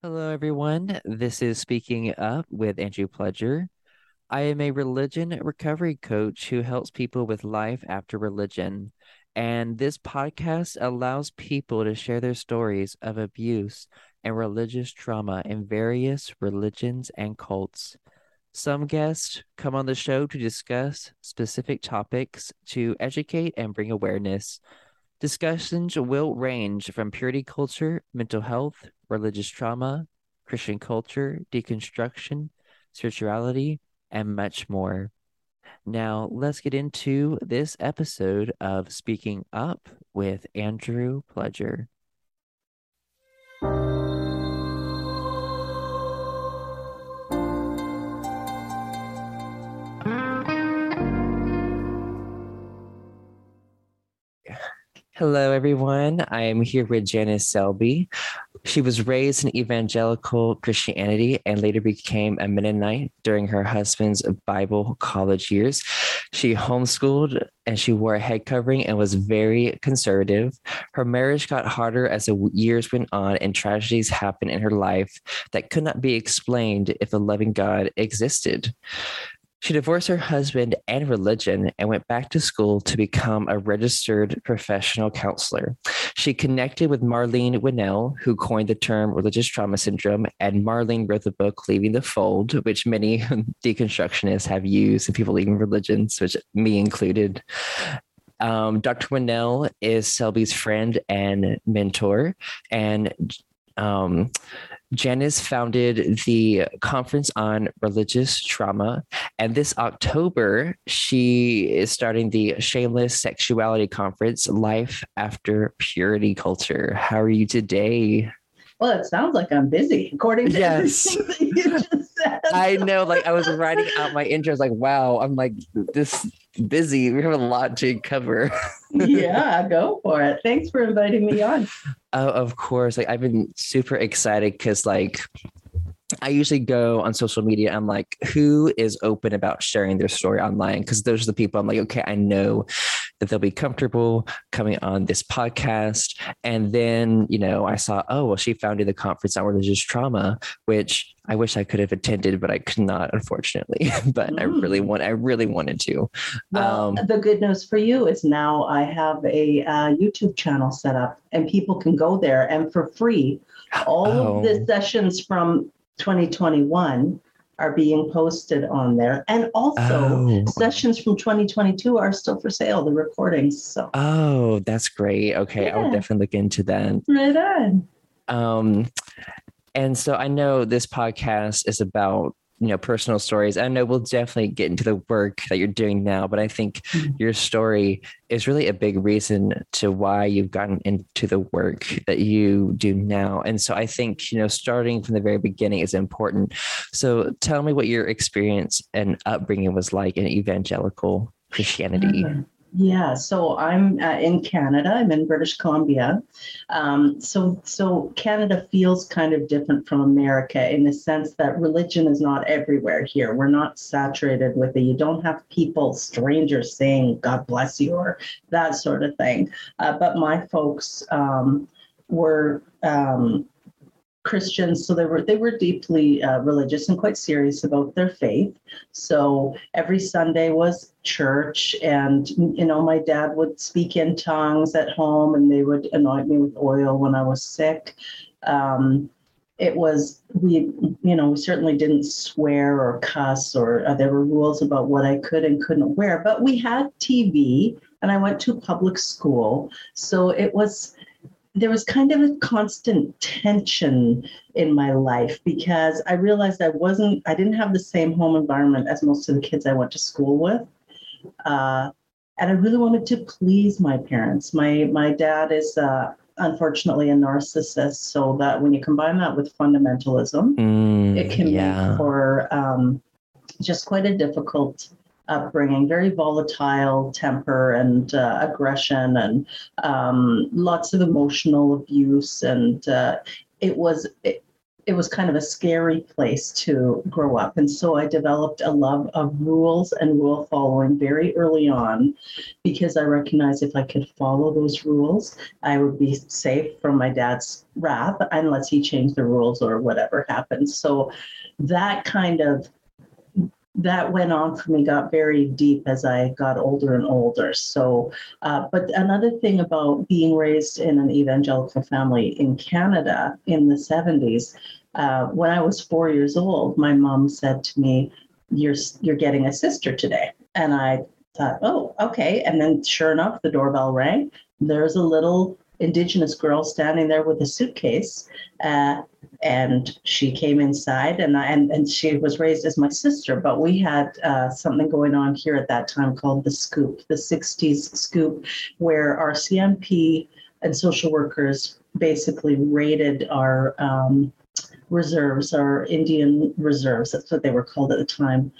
Hello, everyone. This is Speaking Up with Andrew Pledger. I am a religion recovery coach who helps people with life after religion. And this podcast allows people to share their stories of abuse and religious trauma in various religions and cults. Some guests come on the show to discuss specific topics to educate and bring awareness. Discussions will range from purity culture, mental health, religious trauma, Christian culture, deconstruction, spirituality, and much more. Now, let's get into this episode of Speaking Up with Andrew Pledger. Hello, everyone. I am here with Janice Selbie. She was raised in evangelical Christianity and later became a Mennonite during her husband's Bible college years. She homeschooled and she wore a head covering and was very conservative. Her marriage got harder as the years went on and tragedies happened in her life that could not be explained if a loving God existed. She divorced her husband and religion and went back to school to become a registered professional counselor. She connected with Marlene Winell, who coined the term religious trauma syndrome, and Marlene wrote the book Leaving the Fold, which many deconstructionists have used and people leaving religions, which me included. Um, Dr. Winell is Selbie's friend and mentor, and um, Janice founded the Conference on Religious Trauma. And this October, she is starting the Shameless Sexuality Conference Life After Purity Culture. How are you today? Well, it sounds like I'm busy, according to yes. everything that you just said. I know, like I was writing out my intro. I was like, wow, I'm like this busy. We have a lot to cover. yeah, go for it. Thanks for inviting me on. Oh, of course. Like I've been super excited because like I usually go on social media. I'm like, who is open about sharing their story online? Because those are the people I'm like, okay, I know that they'll be comfortable coming on this podcast. And then, you know, I saw, oh, well, she founded the conference on religious trauma, which I wish I could have attended, but I could not, unfortunately. but mm. I really want, I really wanted to. Well, um, the good news for you is now I have a uh, YouTube channel set up, and people can go there and for free. All oh. of the oh. sessions from 2021 are being posted on there. And also, oh. sessions from 2022 are still for sale, the recordings. So, oh, that's great. Okay. Yeah. I'll definitely look into that. Right on. Um, and so I know this podcast is about you know personal stories i know we'll definitely get into the work that you're doing now but i think mm-hmm. your story is really a big reason to why you've gotten into the work that you do now and so i think you know starting from the very beginning is important so tell me what your experience and upbringing was like in evangelical christianity mm-hmm. Yeah, so I'm uh, in Canada. I'm in British Columbia. Um, so, so Canada feels kind of different from America in the sense that religion is not everywhere here. We're not saturated with it. You don't have people, strangers saying "God bless you" or that sort of thing. Uh, but my folks um, were um, Christians, so they were they were deeply uh, religious and quite serious about their faith. So every Sunday was church, and you know my dad would speak in tongues at home, and they would anoint me with oil when I was sick. Um, it was we you know we certainly didn't swear or cuss or uh, there were rules about what I could and couldn't wear, but we had TV, and I went to public school, so it was there was kind of a constant tension in my life because I realized I wasn't, I didn't have the same home environment as most of the kids I went to school with. Uh, and I really wanted to please my parents. My my dad is uh, unfortunately a narcissist, so that when you combine that with fundamentalism, mm, it can yeah. make for um, just quite a difficult upbringing, very volatile temper and uh, aggression, and um, lots of emotional abuse. And uh, it was it, it was kind of a scary place to grow up. And so I developed a love of rules and rule following very early on because I recognized if I could follow those rules, I would be safe from my dad's wrath unless he changed the rules or whatever happened. So that kind of that went on for me got very deep as i got older and older. So uh, but another thing about being raised in an evangelical family in canada in the 70s uh, when i was four years old my mom said to me you're you're getting a sister today. And i thought oh okay. And then sure enough the doorbell rang. There's a little indigenous girl standing there with a suitcase uh, and she came inside and I, and and she was raised as my sister but we had uh, something going on here at that time called the scoop the 60s scoop where RCMP and social workers basically raided our um, reserves our indian reserves that's what they were called at the time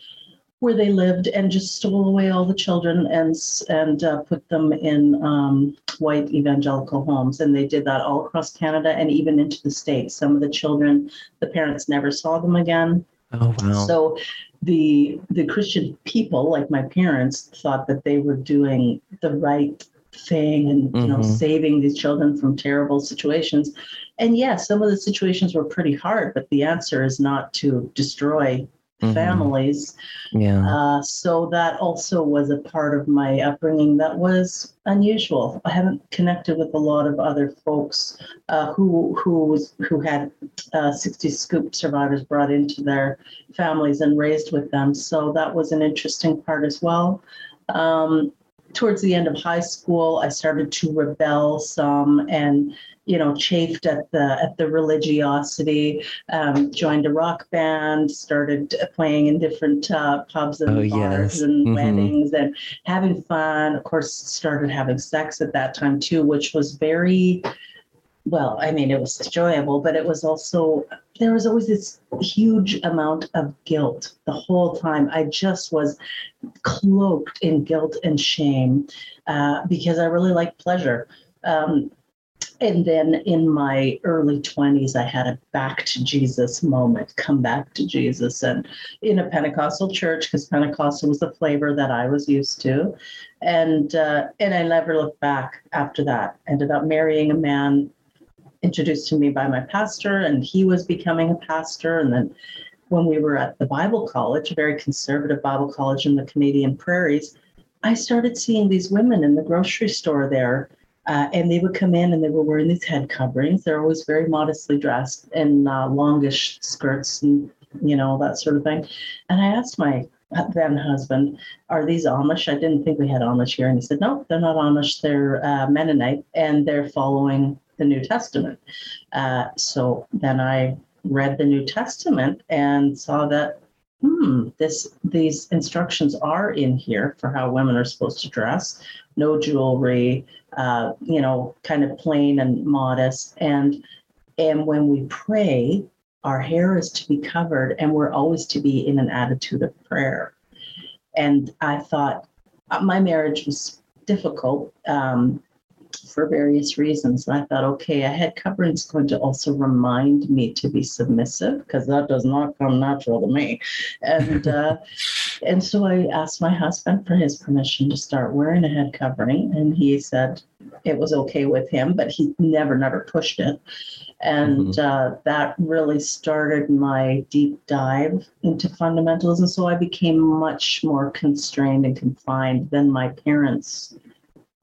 where they lived and just stole away all the children and and uh, put them in um, white evangelical homes. And they did that all across canada and even into the states. Some of the children the parents never saw them again. Oh wow. So the the christian people like my parents thought that they were doing the right thing and you know mm-hmm. saving these children from terrible situations. And yes some of the situations were pretty hard but the answer is not to destroy mm-hmm. families. Yeah. Uh, so that also was a part of my upbringing that was unusual. I haven't connected with a lot of other folks uh, who who who had uh, 60 scoop survivors brought into their families and raised with them. So that was an interesting part as well. Um, towards the end of high school, I started to rebel some and you know chafed at the at the religiosity. Um, joined a rock band, started playing in different uh, pubs and oh, bars yes. and mm-hmm. weddings and having fun. Of course, started having sex at that time too, which was very well, I mean, it was enjoyable, but it was also, there was always this huge amount of guilt the whole time. I just was cloaked in guilt and shame uh, because I really like pleasure. Um, and then in my early 20s, I had a back to Jesus moment, come back to Jesus, and in a Pentecostal church, because Pentecostal was the flavor that I was used to. And, uh, and I never looked back after that. Ended up marrying a man introduced to me by my pastor, and he was becoming a pastor. And then when we were at the Bible college, a very conservative Bible college in the Canadian prairies, I started seeing these women in the grocery store there. Uh, and they would come in and they were wearing these head coverings. They're always very modestly dressed in uh, longish skirts and, you know, that sort of thing. And I asked my then husband, Are these Amish? I didn't think we had Amish here. And he said, No, they're not Amish. They're uh, Mennonite and they're following the New Testament. Uh, so then I read the New Testament and saw that hmm, this these instructions are in here for how women are supposed to dress, no jewelry, uh, you know, kind of plain and modest, and and when we pray, our hair is to be covered, and we're always to be in an attitude of prayer. And I thought uh, my marriage was difficult. Um, for various reasons. And I thought, okay, a head covering is going to also remind me to be submissive because that does not come natural to me. And uh, and so I asked my husband for his permission to start wearing a head covering, and he said it was okay with him, but he never never pushed it. And mm-hmm. uh, that really started my deep dive into fundamentalism. So I became much more constrained and confined than my parents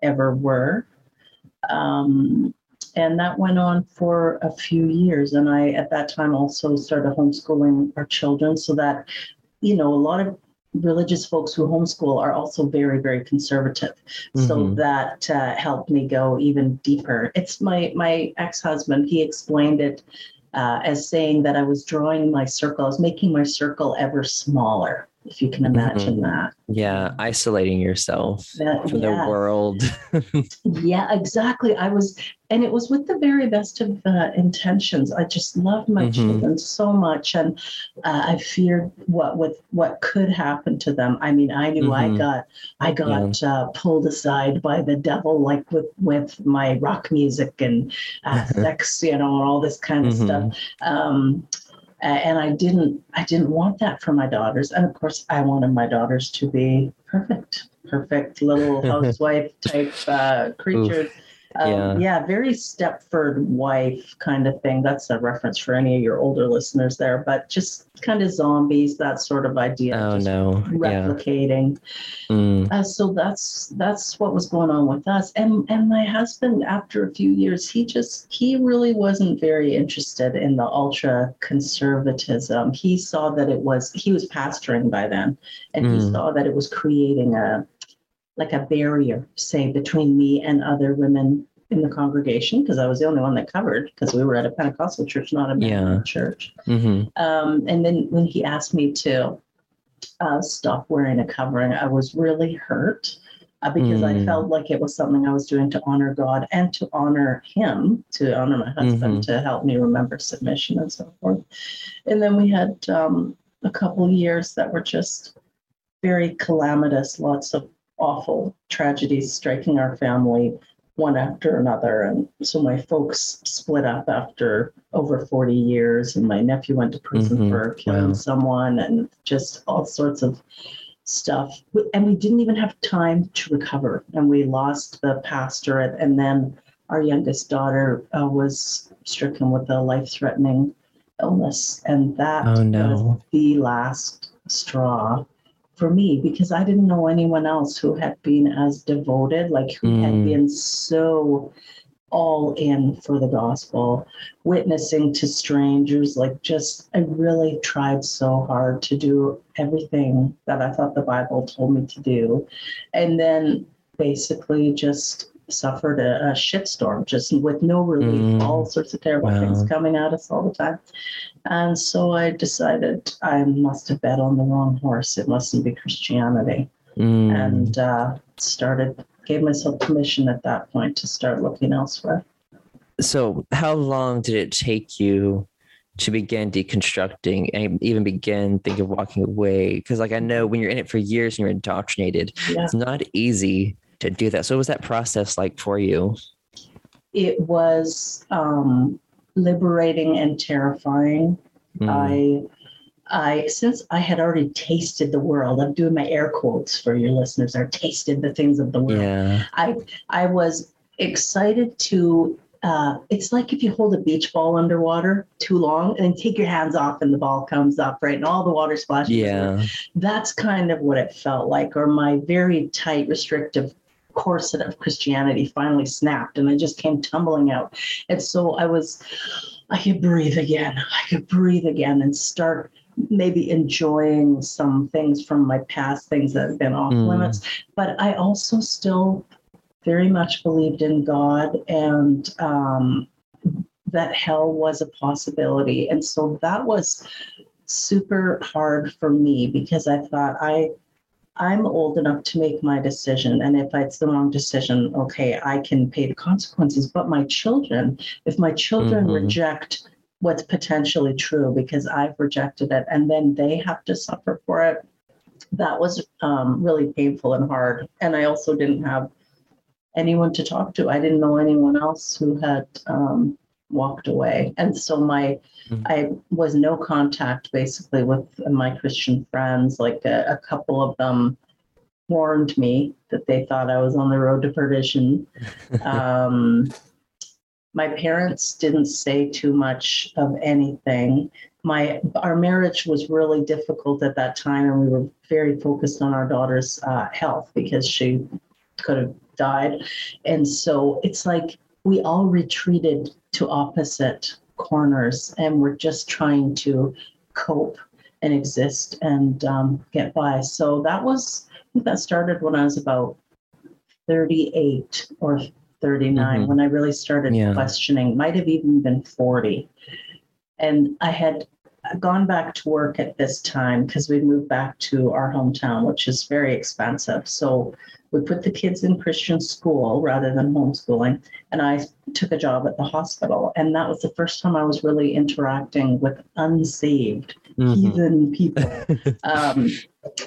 ever were. Um, and that went on for a few years. And I, at that time, also started homeschooling our children so that, you know, a lot of religious folks who homeschool are also very, very conservative. Mm-hmm. So that uh, helped me go even deeper. It's my my ex husband. He explained it uh, as saying that I was drawing my circle. I was making my circle ever smaller if you can imagine mm-hmm. that. Yeah, isolating yourself that, from yeah. the world. yeah, exactly. I was, and it was with the very best of uh, intentions. I just loved my mm-hmm. children so much, and uh, I feared what with what could happen to them. I mean, I knew mm-hmm. I got I got yeah. uh, pulled aside by the devil, like with with my rock music and uh, sex, you know, and all this kind of stuff. Mm-hmm. Um, and I didn't I didn't want that for my daughters. And of course, I wanted my daughters to be perfect, perfect little housewife type uh, creatures. Um, yeah. yeah, very Stepford wife kind of thing. That's a reference for any of your older listeners there, but just kind of zombies, that sort of idea. Oh no, replicating. Yeah. Mm. Uh, so that's that's what was going on with us. And and my husband, after a few years, he just he really wasn't very interested in the ultra conservatism. He saw that it was he was pastoring by then, and mm. he saw that it was creating a like a barrier, say, between me and other women in the congregation because I was the only one that covered because we were at a Pentecostal church, not a yeah. church. Mm-hmm. Um, and then when he asked me to uh, stop wearing a covering, I was really hurt uh, because mm. I felt like it was something I was doing to honor God and to honor Him, to honor my husband, mm-hmm. to help me remember submission and so forth. And then we had um, a couple years that were just very calamitous, lots of awful tragedies striking our family one after another. And so my folks split up after over 40 years, and my nephew went to prison mm-hmm. for killing wow. someone, and just all sorts of stuff. And we didn't even have time to recover. And we lost the pastorate, and then our youngest daughter uh, was stricken with a life threatening illness. And that oh, no. was the last straw for me because I didn't know anyone else who had been as devoted, like who mm. had been so all in for the gospel, witnessing to strangers. Like, just, I really tried so hard to do everything that I thought the Bible told me to do. And then basically just suffered a, a shitstorm, just with no relief, mm. all sorts of terrible wow. things coming at us all the time. And so I decided I must have bet on the wrong horse. It mustn't be Christianity. Mm. And uh, started, gave myself permission at that point to start looking elsewhere. So, how long did it take you to begin deconstructing and even begin thinking of walking away? Because, like, I know when you're in it for years and you're indoctrinated, yeah. it's not easy to do that. So, what was that process like for you? It was um, liberating and terrifying. Mm. I I since I had already tasted the world, I'm doing my air quotes for your listeners, I tasted the things of the world. Yeah. I I was excited to uh, it's like if you hold a beach ball underwater too long and then take your hands off and the ball comes up, right? And all the water splashes. Yeah. That's kind of what it felt like, or my very tight, restrictive corset of Christianity finally snapped and I just came tumbling out. And so I was, I could breathe again. I could breathe again and start maybe enjoying some things from my past, things that have been off mm. limits. But I also still very much believed in God and um, that hell was a possibility. And so that was super hard for me because I thought I I'm old enough to make my decision. And if it's the wrong decision, okay, I can pay the consequences. But my children, if my children mm-hmm. reject what's potentially true because I've rejected it and then they have to suffer for it, that was um, really painful and hard. And I also didn't have anyone to talk to. I didn't know anyone else who had um, walked away. And so my mm-hmm. I was no contact basically with my Christian friends. Like a, a, couple of them warned me that they thought I was on the road to perdition. um, my parents didn't say too much of anything. My our marriage was really difficult at that time, and we were very focused on our daughter's uh, health because she could have died. And so it's like we all retreated to opposite corners and we're just trying to cope and exist and um, get by. So that was, that started when I was about 38 or 39 mm-hmm. when I really started yeah. questioning, might have even been 40. And I had gone back to work at this time because we moved back to our hometown, which is very expensive. So we put the kids in Christian school rather than homeschooling. And I took a job at the hospital. And that was the first time I was really interacting with unsaved, mm-hmm. heathen people um,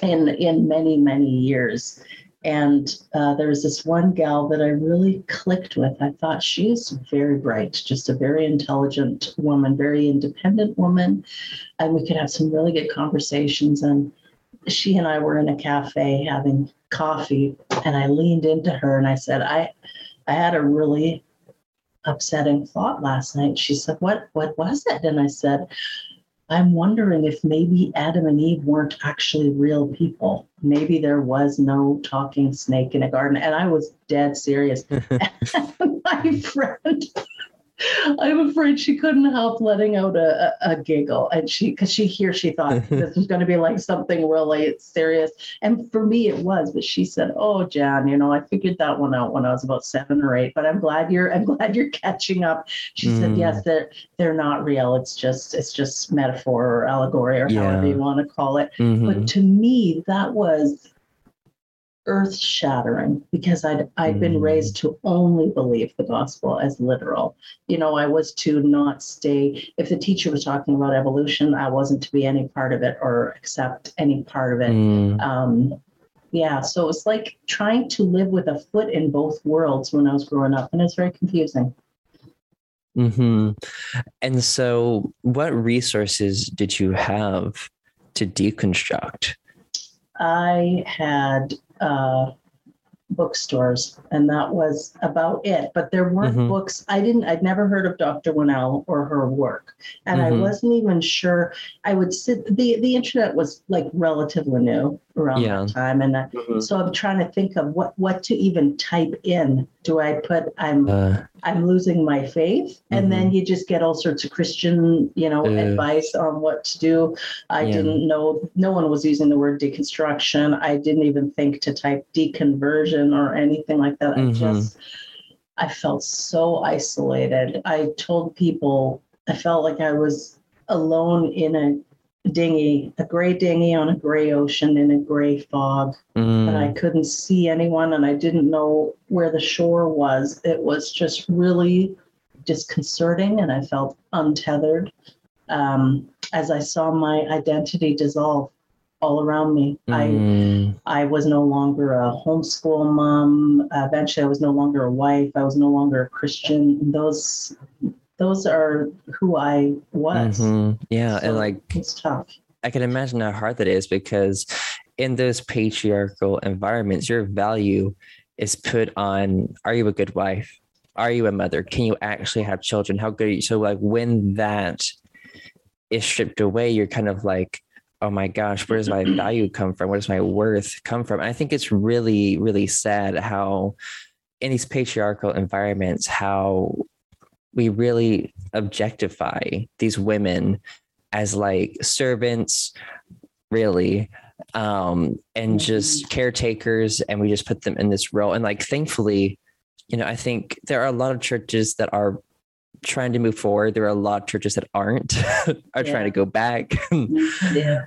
in, in many, many years. And uh, there was this one gal that I really clicked with. I thought she she's very bright, just a very intelligent woman, very independent woman. And we could have some really good conversations. And she and I were in a cafe having coffee, and I leaned into her and I said, I, I had a really upsetting thought last night. She said, What what was it? And I said, I'm wondering if maybe Adam and Eve weren't actually real people. Maybe there was no talking snake in a garden. And I was dead serious. my friend I'm afraid she couldn't help letting out a, a, a giggle. And she, because she here, she thought this was going to be like something really serious. And for me, it was. But she said, "Oh, Jan, you know, I figured that one out when I was about seven or eight. But I'm glad you're, I'm glad you're catching up." She mm. said, "Yes, they're they're not real. It's just, it's just metaphor or allegory or yeah. however you want to call it." Mm-hmm. But to me, that was earth shattering because I'd I'd mm. been raised to only believe the gospel as literal. You know, I was to not stay if the teacher was talking about evolution, I wasn't to be any part of it or accept any part of it. Mm. Um, yeah, so it's like trying to live with a foot in both worlds when I was growing up, and it's very confusing. Hmm. And so, what resources did you have to deconstruct? I had uh, bookstores, and that was about it. But there weren't mm-hmm. books. I didn't. I'd never heard of Dr. Winell or her work, and mm-hmm. I wasn't even sure. I would sit. the The internet was like relatively new around yeah. that time, and mm-hmm. so I'm trying to think of what what to even type in. Do I put I'm uh, I'm losing my faith, and then mm-hmm. you just get all sorts of Christian, you know, uh, advice on what to do. I yeah. didn't know. No one was using the word deconstruction. I didn't even think to type deconversion or anything like that. I mm-hmm. just I felt so isolated. I told people I felt like I was alone in a dinghy, a gray dinghy on a gray ocean in a gray fog. Mm. And I couldn't see anyone and I didn't know where the shore was. It was just really disconcerting and I felt untethered um, as I saw my identity dissolve all around me. Mm. I I was no longer a homeschool mom. Uh, eventually, I was no longer a wife. I was no longer a Christian. Those those are who I was. Mm-hmm. Yeah, so and like it's tough. I can imagine how hard that is because in those patriarchal environments, your value is put on: Are you a good wife? Are you a mother? Can you actually have children? How good are you? So, like when that is stripped away, you're kind of like, oh my gosh, where does my value come from? Where does my worth come from? And I think it's really, really sad how in these patriarchal environments, how we really objectify these women as like servants really um and mm-hmm. just caretakers and we just put them in this role and like thankfully you know i think there are a lot of churches that are trying to move forward there are a lot of churches that aren't are yeah. trying to go back yeah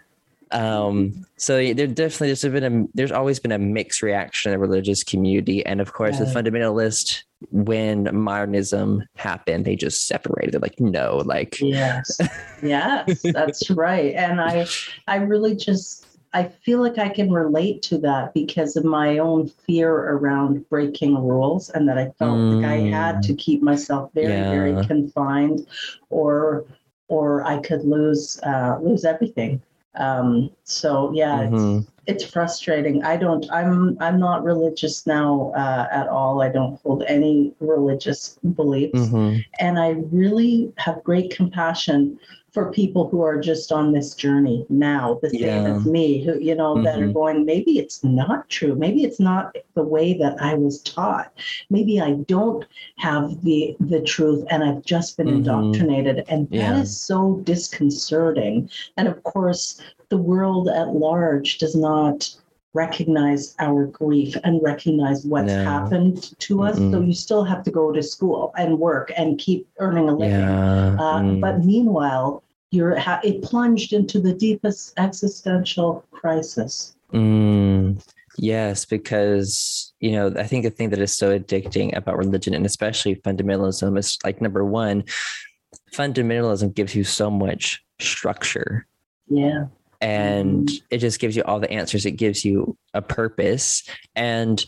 um, so there definitely there's been a there's always been a mixed reaction in the religious community, and of course, yeah. the fundamentalist when modernism happened, they just separated. They're like, no, like yes, yes, that's right. And I, I really just I feel like I can relate to that because of my own fear around breaking rules and that I felt mm. like I had to mm. keep myself very, yeah. very confined or or I could lose uh, lose everything. Um, so yeah, mm-hmm. it's, it's frustrating. I don't. I'm. I'm not religious now uh, at all. I don't hold any religious beliefs, mm-hmm. and I really have great compassion for people who are just on this journey now, the same yeah. as me, who, you know, mm-hmm. that are mm-hmm. going, maybe it's not true. Maybe it's not the way that I was taught. Maybe I don't have the the truth and I've just been mm-hmm. indoctrinated. And yeah. that is so disconcerting. And of course, the world at large does not recognize our grief and recognize what's no. happened to us. Mm-mm. So you still have to go to school and work and keep earning a living. Yeah. Uh, mm. But meanwhile, you're ha- it plunged into the deepest existential crisis. Mm. Yes, because you know I think the thing that is so addicting about religion and especially fundamentalism is like number one, fundamentalism gives you so much structure. Yeah and it just gives you all the answers. It gives you a purpose and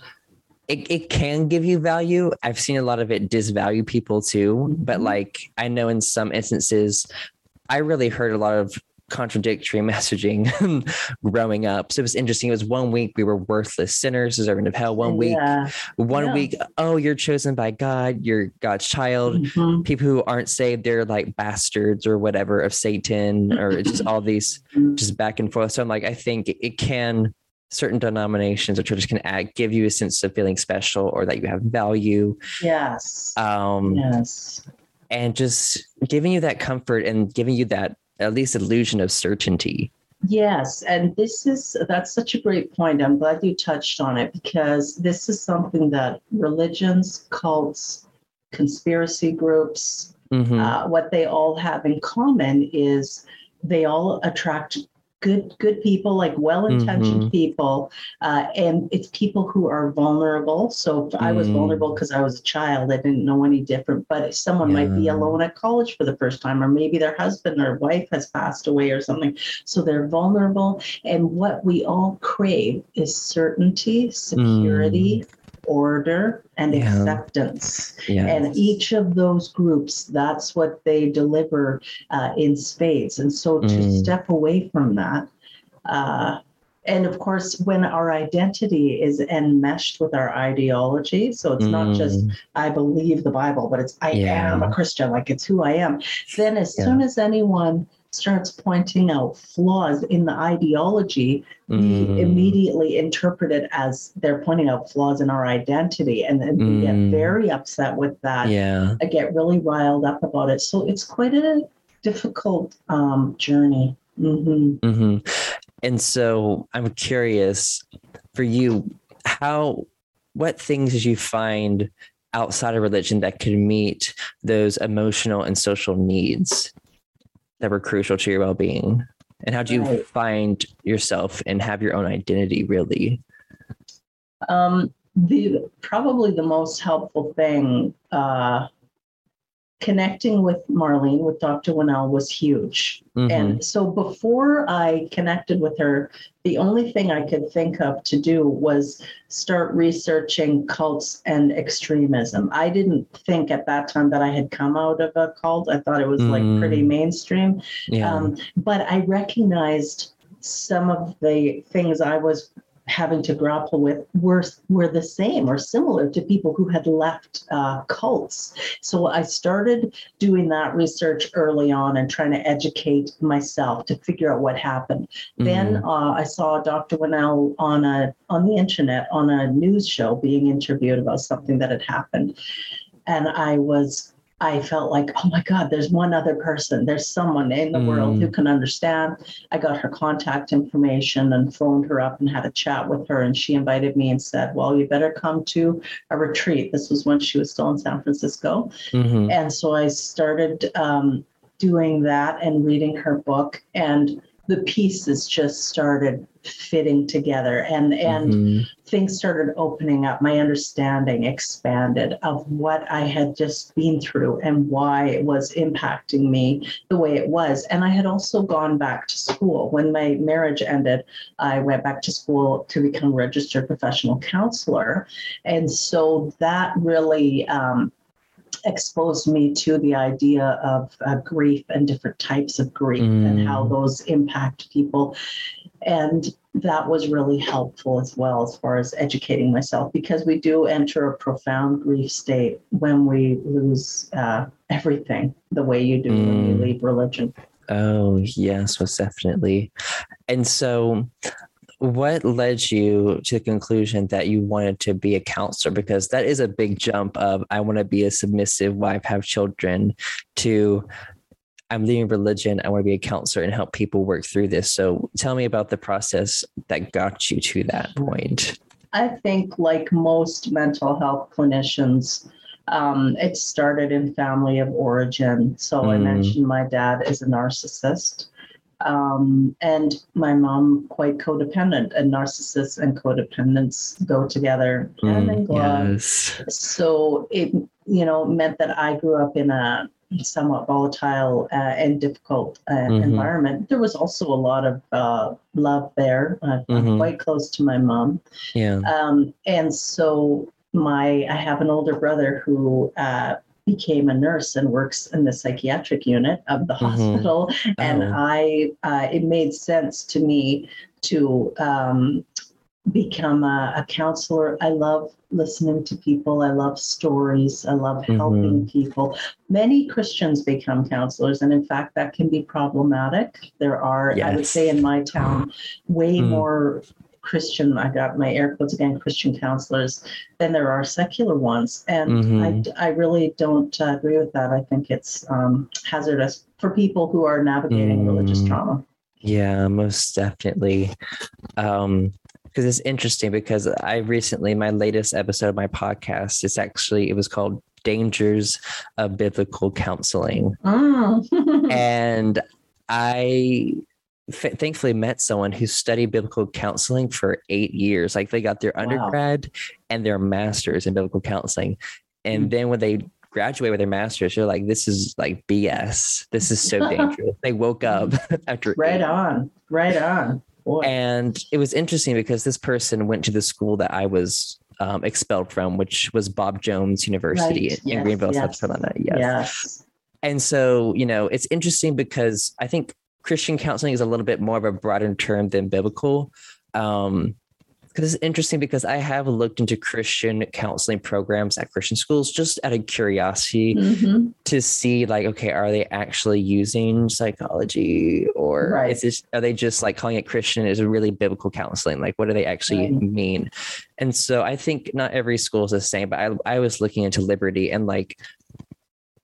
it, it can give you value. I've seen a lot of it disvalue people too, but Mhm. like I know in some instances, I really heard a lot of contradictory messaging growing up. So it was interesting. It was one week we were worthless sinners, deserving of hell. One week, Yeah. one yeah. week, oh, you're chosen by God, you're God's child. Mhm. People who aren't saved, they're like bastards or whatever of Satan, or just all these just back and forth. So I'm like, I think it can certain denominations or churches can act, give you a sense of feeling special or that you have value. Yes. Um, yes. and just giving you that comfort and giving you that at least illusion of certainty. Yes, and this is that's such a great point. I'm glad you touched on it because this is something that religions, cults, conspiracy groups, Mhm. uh, what they all have in common is they all attract good good people, like well-intentioned Mhm. people, uh, and it's people who are vulnerable. So if I was Mm. vulnerable because I was a child, I didn't know any different. But if someone might be alone at college for the first time, or maybe their husband or wife has passed away or something, so they're vulnerable. And what we all crave is certainty, security, order, and Mm. Yeah. acceptance. yeah. And each of those groups, that's what they deliver uh, in spades. And so to Mm. step away from that, uh, and of course, when our identity is enmeshed with our ideology, so it's not just Mm. I believe the Bible, but it's I Yeah. am a Christian, like it's who I am. Then, as Yeah. soon as anyone starts pointing out flaws in the ideology, we Mm. immediately interpret it as they're pointing out flaws in our identity. And then we Mm. get very upset with that. yeah. I get really riled up about it. So it's quite a difficult um, journey. hmm hmm And so I'm curious for you, how, what things did you find outside of religion that could meet those emotional and social needs that were crucial to your well being? And how do you Right. find yourself and have your own identity really? Um, the probably the most helpful thing uh, connecting with Marlene with Dr. Winell was huge. Mhm. And so before I connected with her, the only thing I could think of to do was start researching cults and extremism. I didn't think at that time that I had come out of a cult. I thought it was like pretty Mm. mainstream. yeah. Um, but I recognized some of the things I was having to grapple with were were the same or similar to people who had left uh, cults. So I started doing that research early on and trying to educate myself to figure out what happened. Then Mhm. uh, I saw Dr. Winell on a on the internet on a news show being interviewed about something that had happened, and I was I felt like, oh my God, there's one other person. There's someone in the world Mm. who can understand. I got her contact information and phoned her up and had a chat with her. And she invited me and said, well, you better come to a retreat. This was when she was still in San Francisco. Mhm. And so I started um, doing that and reading her book. And the pieces just started fitting together and and Mhm. things started opening up my understanding expanded of what i had just been through and why it was impacting me the way it was and i had also gone back to school when my marriage ended i went back to school to become a registered professional counselor and so that really um, exposed me to the idea of uh, grief and different types of grief and how Mm. those impact people. And that was really helpful as well as far as educating myself because we do enter a profound grief state when we lose uh, everything the way you do when Mm. you leave religion. Oh, yes, most definitely. And so, what led you to the conclusion that you wanted to be a counselor? Because that is a big jump of I want to be a submissive wife, have children, to I'm leaving religion. I want to be a counselor and help people work through this. So, tell me about the process that got you to that point. I think, like most mental health clinicians, um, it started in family of origin. So I Mm. mentioned my dad is a narcissist. Um, and my mom quite codependent and narcissists and codependents go together hand in Mm, glove yes. so it you know meant that i grew up in a somewhat volatile uh, and difficult uh, Mhm. environment, there was also a lot of uh, love there. Uh, I'm Mhm. quite close to my mom. Yeah. Um, and so my I have an older brother who uh, became a nurse and works in the psychiatric unit of the Mhm. hospital, and Oh. I uh, it made sense to me to um, become a, a counselor. I love listening to people. I love stories. I love helping people. Many Christians become counselors, and in fact, that can be problematic. There are, I would say, in my town, way Mm. more Christian, I got my air quotes again, Christian counselors than there are secular ones. And Mhm. I, I really don't uh, agree with that. I think it's um, hazardous for people who are navigating religious Mm. trauma. Yeah, most definitely. Um, because it's interesting because I recently my latest episode of my podcast is actually it was called Dangers of Biblical Counseling. Mm. and I f- thankfully met someone who studied biblical counseling for eight years. Like they got their Wow. undergrad and their master's in biblical counseling. And Mm. then when they graduate with their master's, they're like, this is like BS. This is so dangerous. they woke up after right eight on, right on. Boy. and it was interesting because this person went to the school that I was um, expelled from, which was Bob Jones University Right. in Yes, Greenville, South. Carolina. Yes. yes. And so, you know, it's interesting because I think Christian counseling is a little bit more of a broader term than biblical. Um, because it's interesting because I have looked into Christian counseling programs at Christian schools just out of curiosity Mhm. to see like okay are they actually using psychology or Right. is this are they just like calling it christian is it really biblical counseling like what do they actually Right. mean and so i think not every school is the same but i, I was looking into liberty and like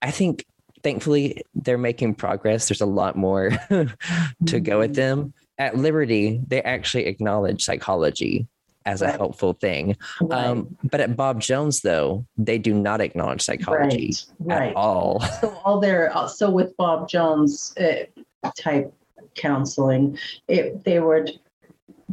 i think thankfully they're making progress there's a lot more to go with Mhm. them at liberty they actually acknowledge psychology as a helpful thing Right. um, but at bob jones though they do not acknowledge psychology right. Right. at all so all their uh, so with Bob Jones uh, type counseling, it they would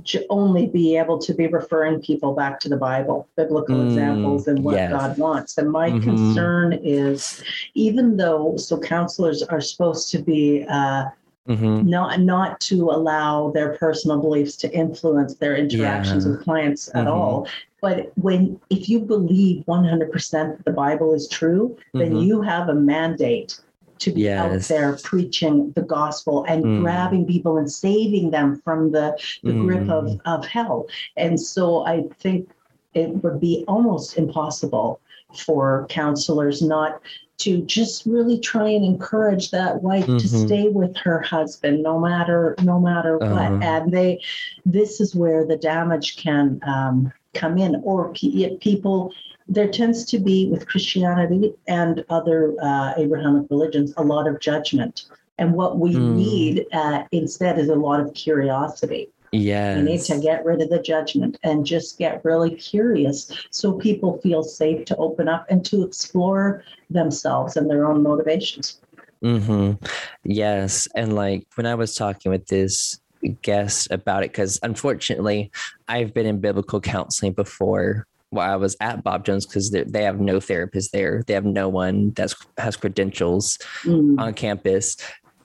j- only be able to be referring people back to the Bible, biblical Mm, examples, and what yes. God wants. And my Mhm. concern is, even though so counselors are supposed to be. Uh, Mhm. not not to allow their personal beliefs to influence their interactions Yeah. with clients at Mhm. all but when if you believe 100% that the bible is true then Mhm. you have a mandate to be out there preaching the gospel and Mm. grabbing people and saving them from the, the grip of, Mm. of hell and so i think it would be almost impossible for counselors not to just really try and encourage that wife to Mhm. stay with her husband no matter no matter what Uh-huh. and they this is where the damage can um, come in or pe- people there tends to be with christianity and other uh, abrahamic religions a lot of judgment and what we Mm. need uh, instead is a lot of curiosity Yes. we need to get rid of the judgment and just get really curious so people feel safe to open up and to explore themselves and their own motivations. Mm-hmm. Yes. And like when I was talking with this guest about it, because unfortunately, I've been in biblical counseling before while I was at Bob Jones because they have no therapist there. They have no one that has credentials Mm, on campus.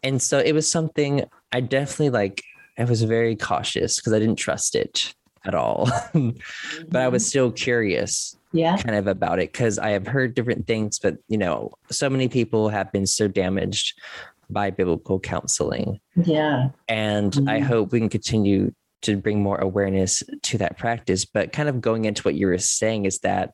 And so it was something I definitely like, I was very cautious because I didn't trust it at all. but I was still curious yeah, kind of about it because I have heard different things, but you know, so many people have been so damaged by biblical counseling. yeah, And I Mhm. hope we can continue to bring more awareness to that practice. But kind of going into what you were saying is that,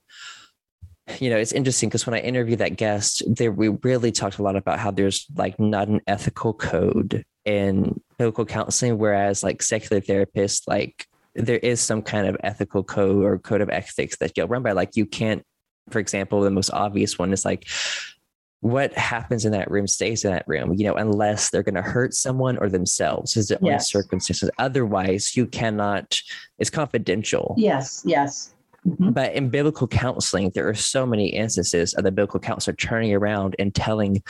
you know, it's interesting because when I interviewed that guest, there we really talked a lot about how there's like not an ethical code in biblical counseling, whereas like secular therapists, like there is some kind of ethical code or code of ethics that you'll run by. Like you can't, for example, the most obvious one is like what happens in that room stays in that room, you know, unless they're going to hurt someone or themselves is the only circumstances. Otherwise, you cannot, it's confidential. yes, yes. Mhm. But in biblical counseling, there are so many instances of the biblical counselor turning around and telling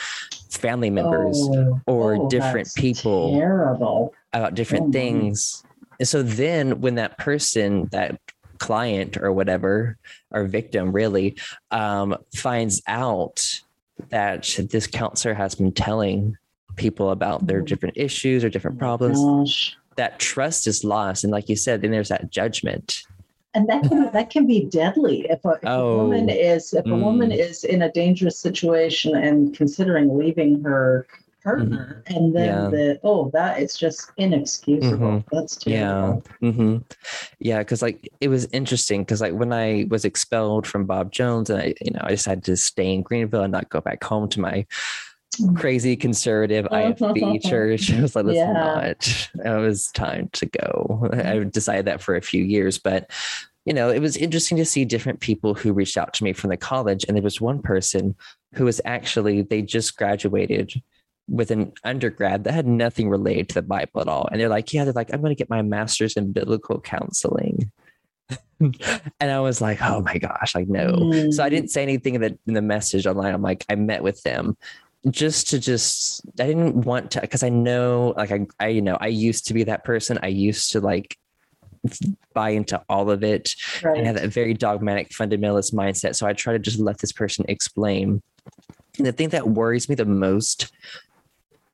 family members Oh, or oh, different people Terrible. about different Oh, things. And so then when that person, that client or whatever, or victim really, um, finds out that this counselor has been telling people about their Mhm. different issues or different Oh problems, gosh. that trust is lost. And like you said, then there's that judgment. And that can that can be deadly if a, if Oh. a woman is if a woman Mm. is in a dangerous situation and considering leaving her partner and then Mm-hmm. Yeah. the oh that is just inexcusable Mhm. that's Yeah. terrible hmm Yeah. Cause like it was interesting because like when I was expelled from Bob Jones and I, you know, I decided to stay in Greenville and not go back home to my Mm. Crazy conservative IFB church. I was like, let's Yeah. not. It was time to go. I decided that for a few years, but you know, it was interesting to see different people who reached out to me from the college. And there was one person who was actually, they just graduated with an undergrad that had nothing related to the Bible at all. And they're like, yeah, they're like, I'm going to get my master's in biblical counseling. and I was like, oh my gosh, like, no. So I Mm. didn't say anything in the, in the message online. I'm like, I met with them just to just, I didn't want to, because I know, like, I, I, you know, I used to be that person. I used to like buy into all of it right and have that very dogmatic fundamentalist mindset. So I try to just let this person explain. And the thing that worries me the most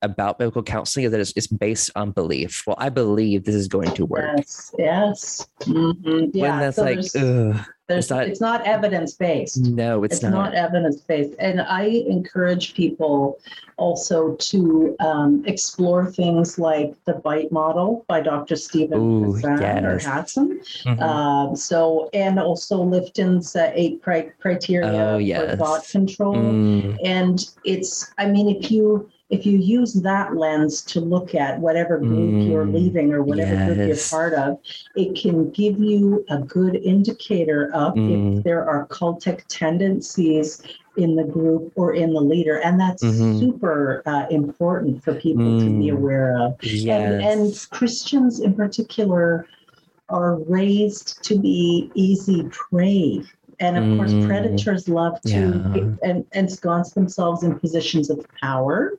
about biblical counseling is that it's, it's based on belief. Well, I believe this is going to work. yes yes Mhm. yeah when that's so like, there's, ugh, there's, it's not- it's not evidence based no, it's, it's not. not, evidence based and i encourage people also to um, explore things like the bite model by dr steven Ooh, or yes. Hassan. Mhm. Um, so and also lifton's uh, eight criteria Oh, for thought control Mm, and it's i mean if you if you use that lens to look at whatever group you're Mm, leaving or whatever group you're part of it can give you a good indicator of Mm. if there are cultic tendencies in the group or in the leader and that's Mhm. super uh, important for people to be Mm. aware of yes. and, and Christians in particular are raised to be easy prey. And of course, Mm. predators love to Yeah. and, ensconce themselves in positions of power.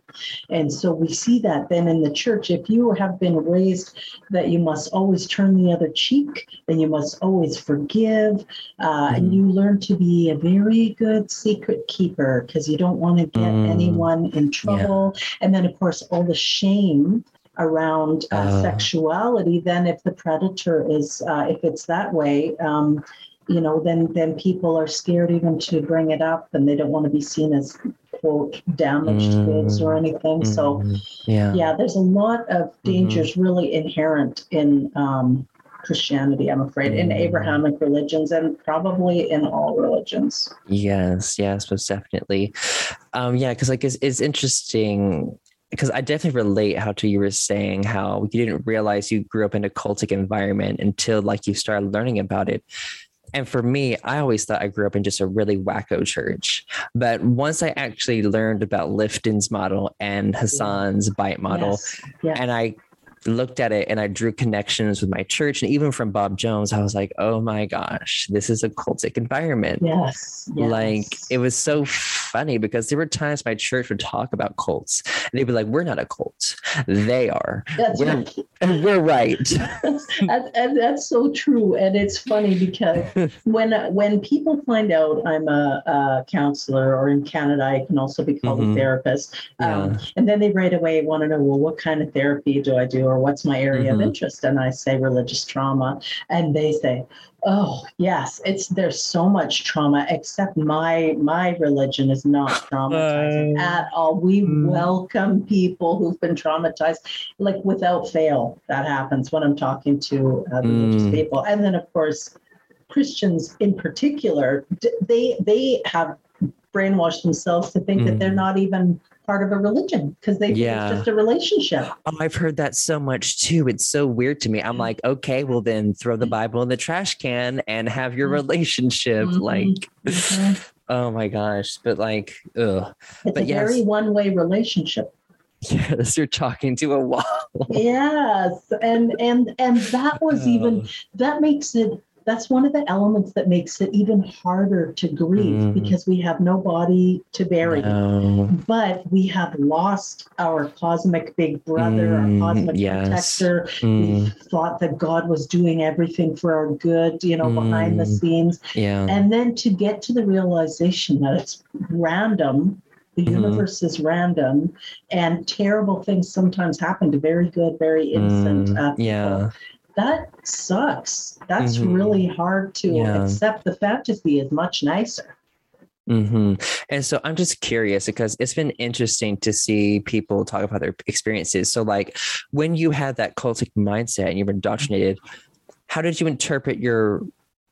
And so we see that then in the church. If you have been raised that you must always turn the other cheek, then you must always forgive, uh, and Mhm. you learn to be a very good secret keeper because you don't want to get Mm. anyone in trouble. And then, of course, all the shame around uh, Uh. sexuality. Then, if the predator is, uh, if it's that way, um, you know, then then people are scared even to bring it up, and they don't want to be seen as quote damaged Mm. goods or anything. So, Mm, yeah. yeah, there's a lot of Mm-hmm. dangers really inherent in. Um, Christianity, I'm afraid, in Mm. Abrahamic religions and probably in all religions. Yes, yes, most definitely. Um, yeah, because like it's, it's interesting because I definitely relate how to you were saying how you didn't realize you grew up in a cultic environment until like you started learning about it. And for me, I always thought I grew up in just a really wacko church. But once I actually learned about Lifton's model and Hassan's bite model, Yes. yes. and I looked at it and I drew connections with my church. And even from Bob Jones, I was like, oh my gosh, this is a cultic environment. Yes. yes. Like it was so funny because there were times my church would talk about cults and they'd be like, we're not a cult. They are. That's we're, right. and we're right. and, and that's so true and it's funny because when when people find out i'm a, a counselor or in canada i can also be called Mhm. a therapist um, Yeah. and then they right away want to know well what kind of therapy do i do or what's my area Mhm. of interest and i say religious trauma and they say oh yes it's there's so much trauma except my my religion is not traumatizing Uh, at all we mm. welcome people who've been traumatized like without fail that happens when i'm talking to uh, religious Mm. people and then of course christians in particular they they have brainwashed themselves to think that they're Mm. not even part of a religion because they Yeah. it's just a relationship Oh, I've heard that so much too. It's so weird to me. I'm like, okay, well then throw the Bible in the trash can and have your Mhm. relationship. Mhm. Like, Mhm. oh my gosh. But like, ugh. it's But a yes. very one-way relationship Yes, you're talking to a wall. yes and and and that was even Uh, that makes it that's one of the elements that makes it even harder to grieve Mm. because we have no body to bury no. but we have lost our cosmic big brother Mm, our cosmic yes. protector Mm, we thought that god was doing everything for our good you know behind the Mm. scenes yeah. and then to get to the realization that it's random The Mhm. universe is random, and terrible things sometimes happen to very good, very innocent Mm, uh, people. yeah. That sucks. That's Mhm. really hard to Yeah. accept. The fantasy is much nicer. Mm-hmm. And so I'm just curious because it's been interesting to see people talk about their experiences. So, like, when you had that cultic mindset and you were indoctrinated, how did you interpret your,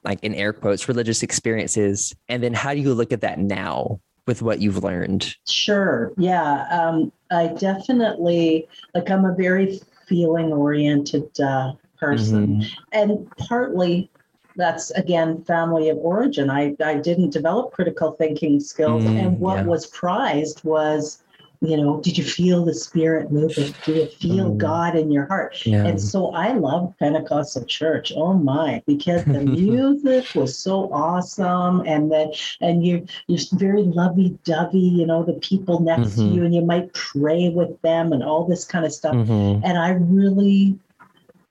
like, in air quotes, religious experiences? And then how do you look at that now with what you've learned? Sure. Yeah. Um, I definitely like. I'm a very feeling oriented uh, person, Mhm. and partly that's again family of origin. I I didn't develop critical thinking skills, Mm, and what yeah. was prized was. You know, did you feel the spirit moving? Do you feel Mm. God in your heart? Yeah. And so I love Pentecostal church. Oh my, because the music was so awesome, and then and you you're very lovey dovey. You know, the people next to Mhm. you, and you might pray with them, and all this kind of stuff. Mhm. And I really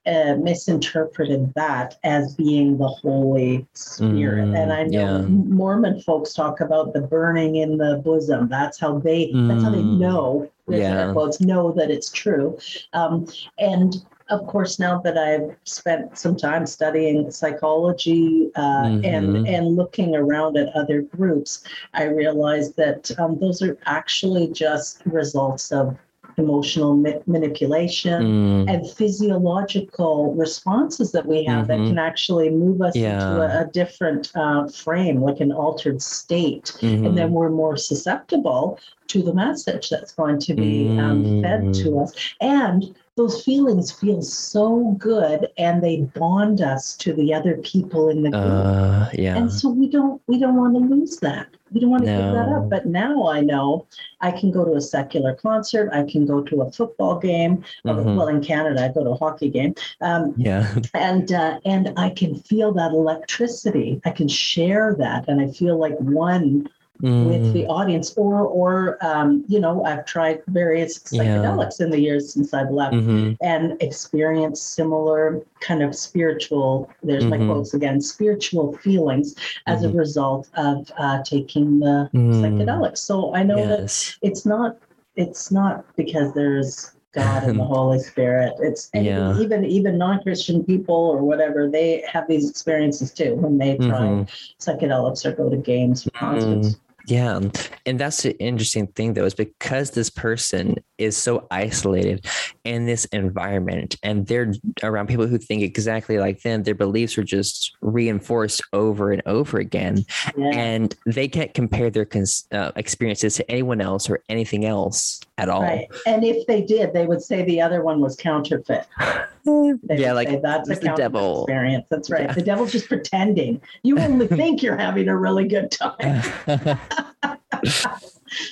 uh, misinterpreted that as being the Holy Spirit. Mm, and I know yeah. Mormon folks talk about the burning in the bosom. That's how they. That's how they Mm, know. yeah. quotes know that it's true. Um, and of course, now that I've spent some time studying psychology uh, Mhm. and and looking around at other groups, I realized that um, those are actually just results of emotional ma- manipulation Mm, and physiological responses that we have that Mhm. can actually move us into a, a different uh, frame, like an altered state. mhm. And then we're more susceptible to the message that's going to be um, fed to Mm. us. And those feelings feel so good and they bond us to the other people in the group. uh, yeah. And so we don't we don't want to lose that. We don't want to give that up. But now I know I can go to a secular concert. I can go to a football game. Mhm. Well, in Canada, I go to a hockey game, um, Yeah. and uh, and I can feel that electricity. I can share that, and I feel like one with Mm, the audience. Or or um, you know, I've tried various Yeah. psychedelics in the years since I've left mhm. and experienced similar kind of spiritual there's my Mhm. quotes again spiritual feelings as a Mhm. result of uh, taking the Mm, psychedelics so i know that it's not it's not because there's god and the holy spirit it's Yeah. even even non-christian people or whatever they have these experiences too when they try Mhm. psychedelics or go to games or concerts Yeah. And that's the interesting thing, though, is because this person is so isolated in this environment and they're around people who think exactly like them, their beliefs are just reinforced over and over again. yeah And they can't compare their cons- uh, experiences to anyone else or anything else at all. right and if they did they would say the other one was counterfeit yeah. Like, say that's a the devil. experience. That's right. Yeah. The devil's just pretending. You only think you're having a really good time.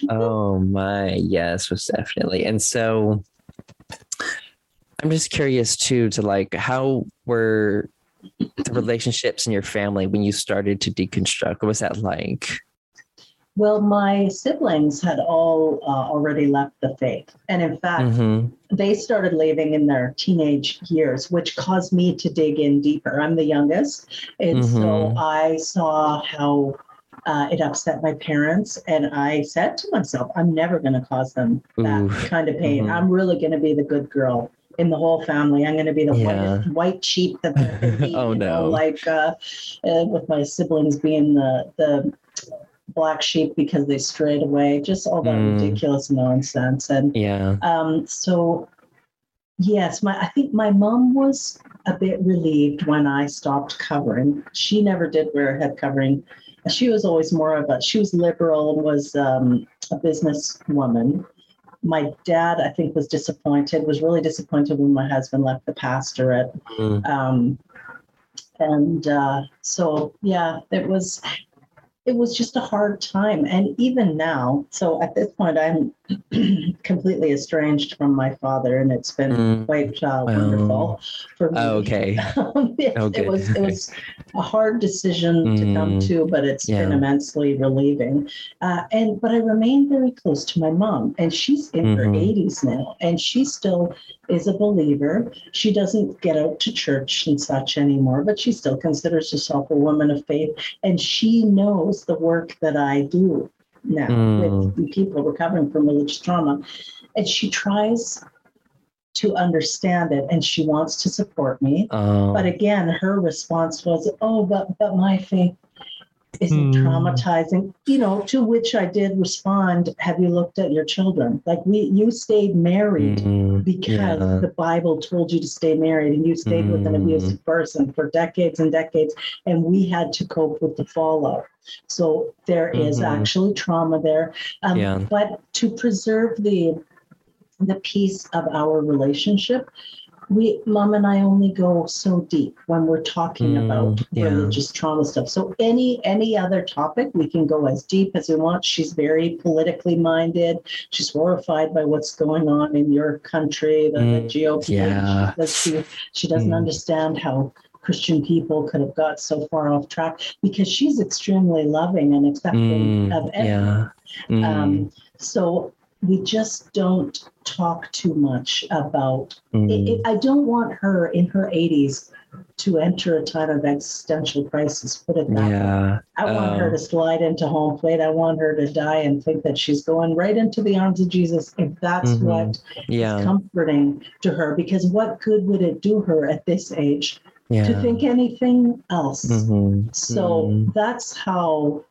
oh my yes was definitely and so i'm just curious too to like how were the relationships in your family when you started to deconstruct what was that like Well, my siblings had all uh, already left the faith. And in fact, Mhm. they started leaving in their teenage years, which caused me to dig in deeper. I'm the youngest. And so Mhm. I saw how uh, it upset my parents. And I said to myself, I'm never going to cause them that Oof. kind of pain. Mhm. I'm really going to be the good girl in the whole family. I'm going to be the Yeah. whitest white sheep that be. Oh, you know, no. like uh, uh, with my siblings being the, the black sheep because they strayed away, just all that Mm. ridiculous nonsense. And yeah um, so, yes, my I think my mom was a bit relieved when I stopped covering. She never did wear a head covering. She was always more of a. She was liberal and was um, a businesswoman. My dad, I think, was disappointed. Was really disappointed when my husband left the pastorate. Mm. Um, and uh, so, yeah, it was it was just a hard time. And even now, so at this point, I'm completely estranged from my father, and it's been Mm. quite uh, wonderful for me. oh, okay Yes, Oh, it was it was a hard decision to come Mm. to, but it's been immensely relieving. Uh, and but I remain very close to my mom, and she's in her Mhm. 80s now, and she still is a believer. She doesn't get out to church and such anymore, but she still considers herself a woman of faith, and she knows the work that I do. Now Mm. with people recovering from religious trauma. And she tries to understand it and she wants to support me. Oh, But again, her response was, "Oh, but but my faith isn't Hmm. traumatizing." You know, to which I did respond, "Have you looked at your children? Like we, you stayed married mm, because yeah. the Bible told you to stay married, and you stayed with an Mm. abusive person for decades and decades, and we had to cope with the fallout." So there is Mhm. actually trauma there, um, Yeah. but to preserve the the peace of our relationship we mom and i only go so deep when we're talking Mm, about yeah. religious trauma stuff so any any other topic we can go as deep as we want she's very politically minded she's horrified by what's going on in your country the, the Mm, gop yeah. she, she, she doesn't Mm. understand how christian people could have got so far off track because she's extremely loving and accepting Mm, of everything yeah. Mm, um, so we just don't talk too much about mm, it, it- I don't want her in her 80s to enter a time of existential crisis. Put it that way. yeah. I want her Oh. to slide into home plate. I want her to die and think that she's going right into the arms of Jesus. If that's Mhm. what is Yeah. comforting to her, because what good would it do her at this age Yeah. to think anything else? Mhm, So mhm. that's how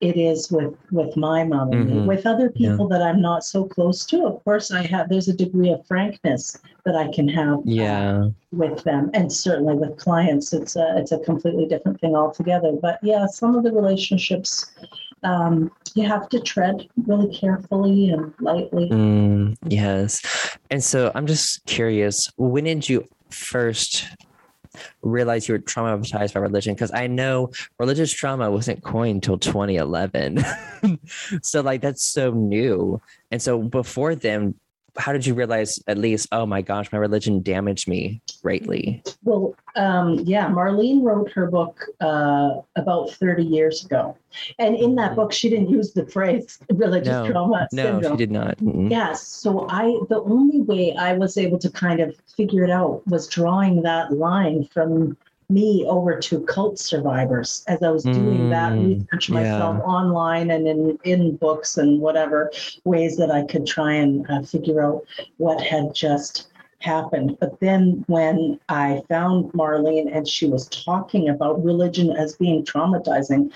it is with with my mom and me. With other people that I'm not so close to, of course, I have. There's a degree of frankness that I can have. uh, Yeah. with them, and certainly with clients, it's a it's a completely different thing altogether. But yeah, some of the relationships. Um, you have to tread really carefully and lightly. Mm, yes. And so I'm just curious, when did you first realize you were traumatized by religion? Because I know religious trauma wasn't coined till 2011. so like that's so new. And so before then, how did you realize at least, oh my gosh, my religion damaged me greatly? Well, um, yeah, Marlene wrote her book uh, about 30 years ago. And in that book, she didn't use the phrase religious No, trauma No, syndrome. she did not. Mm-mm. Yes. So I, the only way I was able to kind of figure it out was drawing that line from me over to cult survivors as I was doing that Mm, research yeah. myself online and in, in books and whatever ways that I could try and uh, figure out what had just happened. But then when I found Marlene and she was talking about religion as being traumatizing,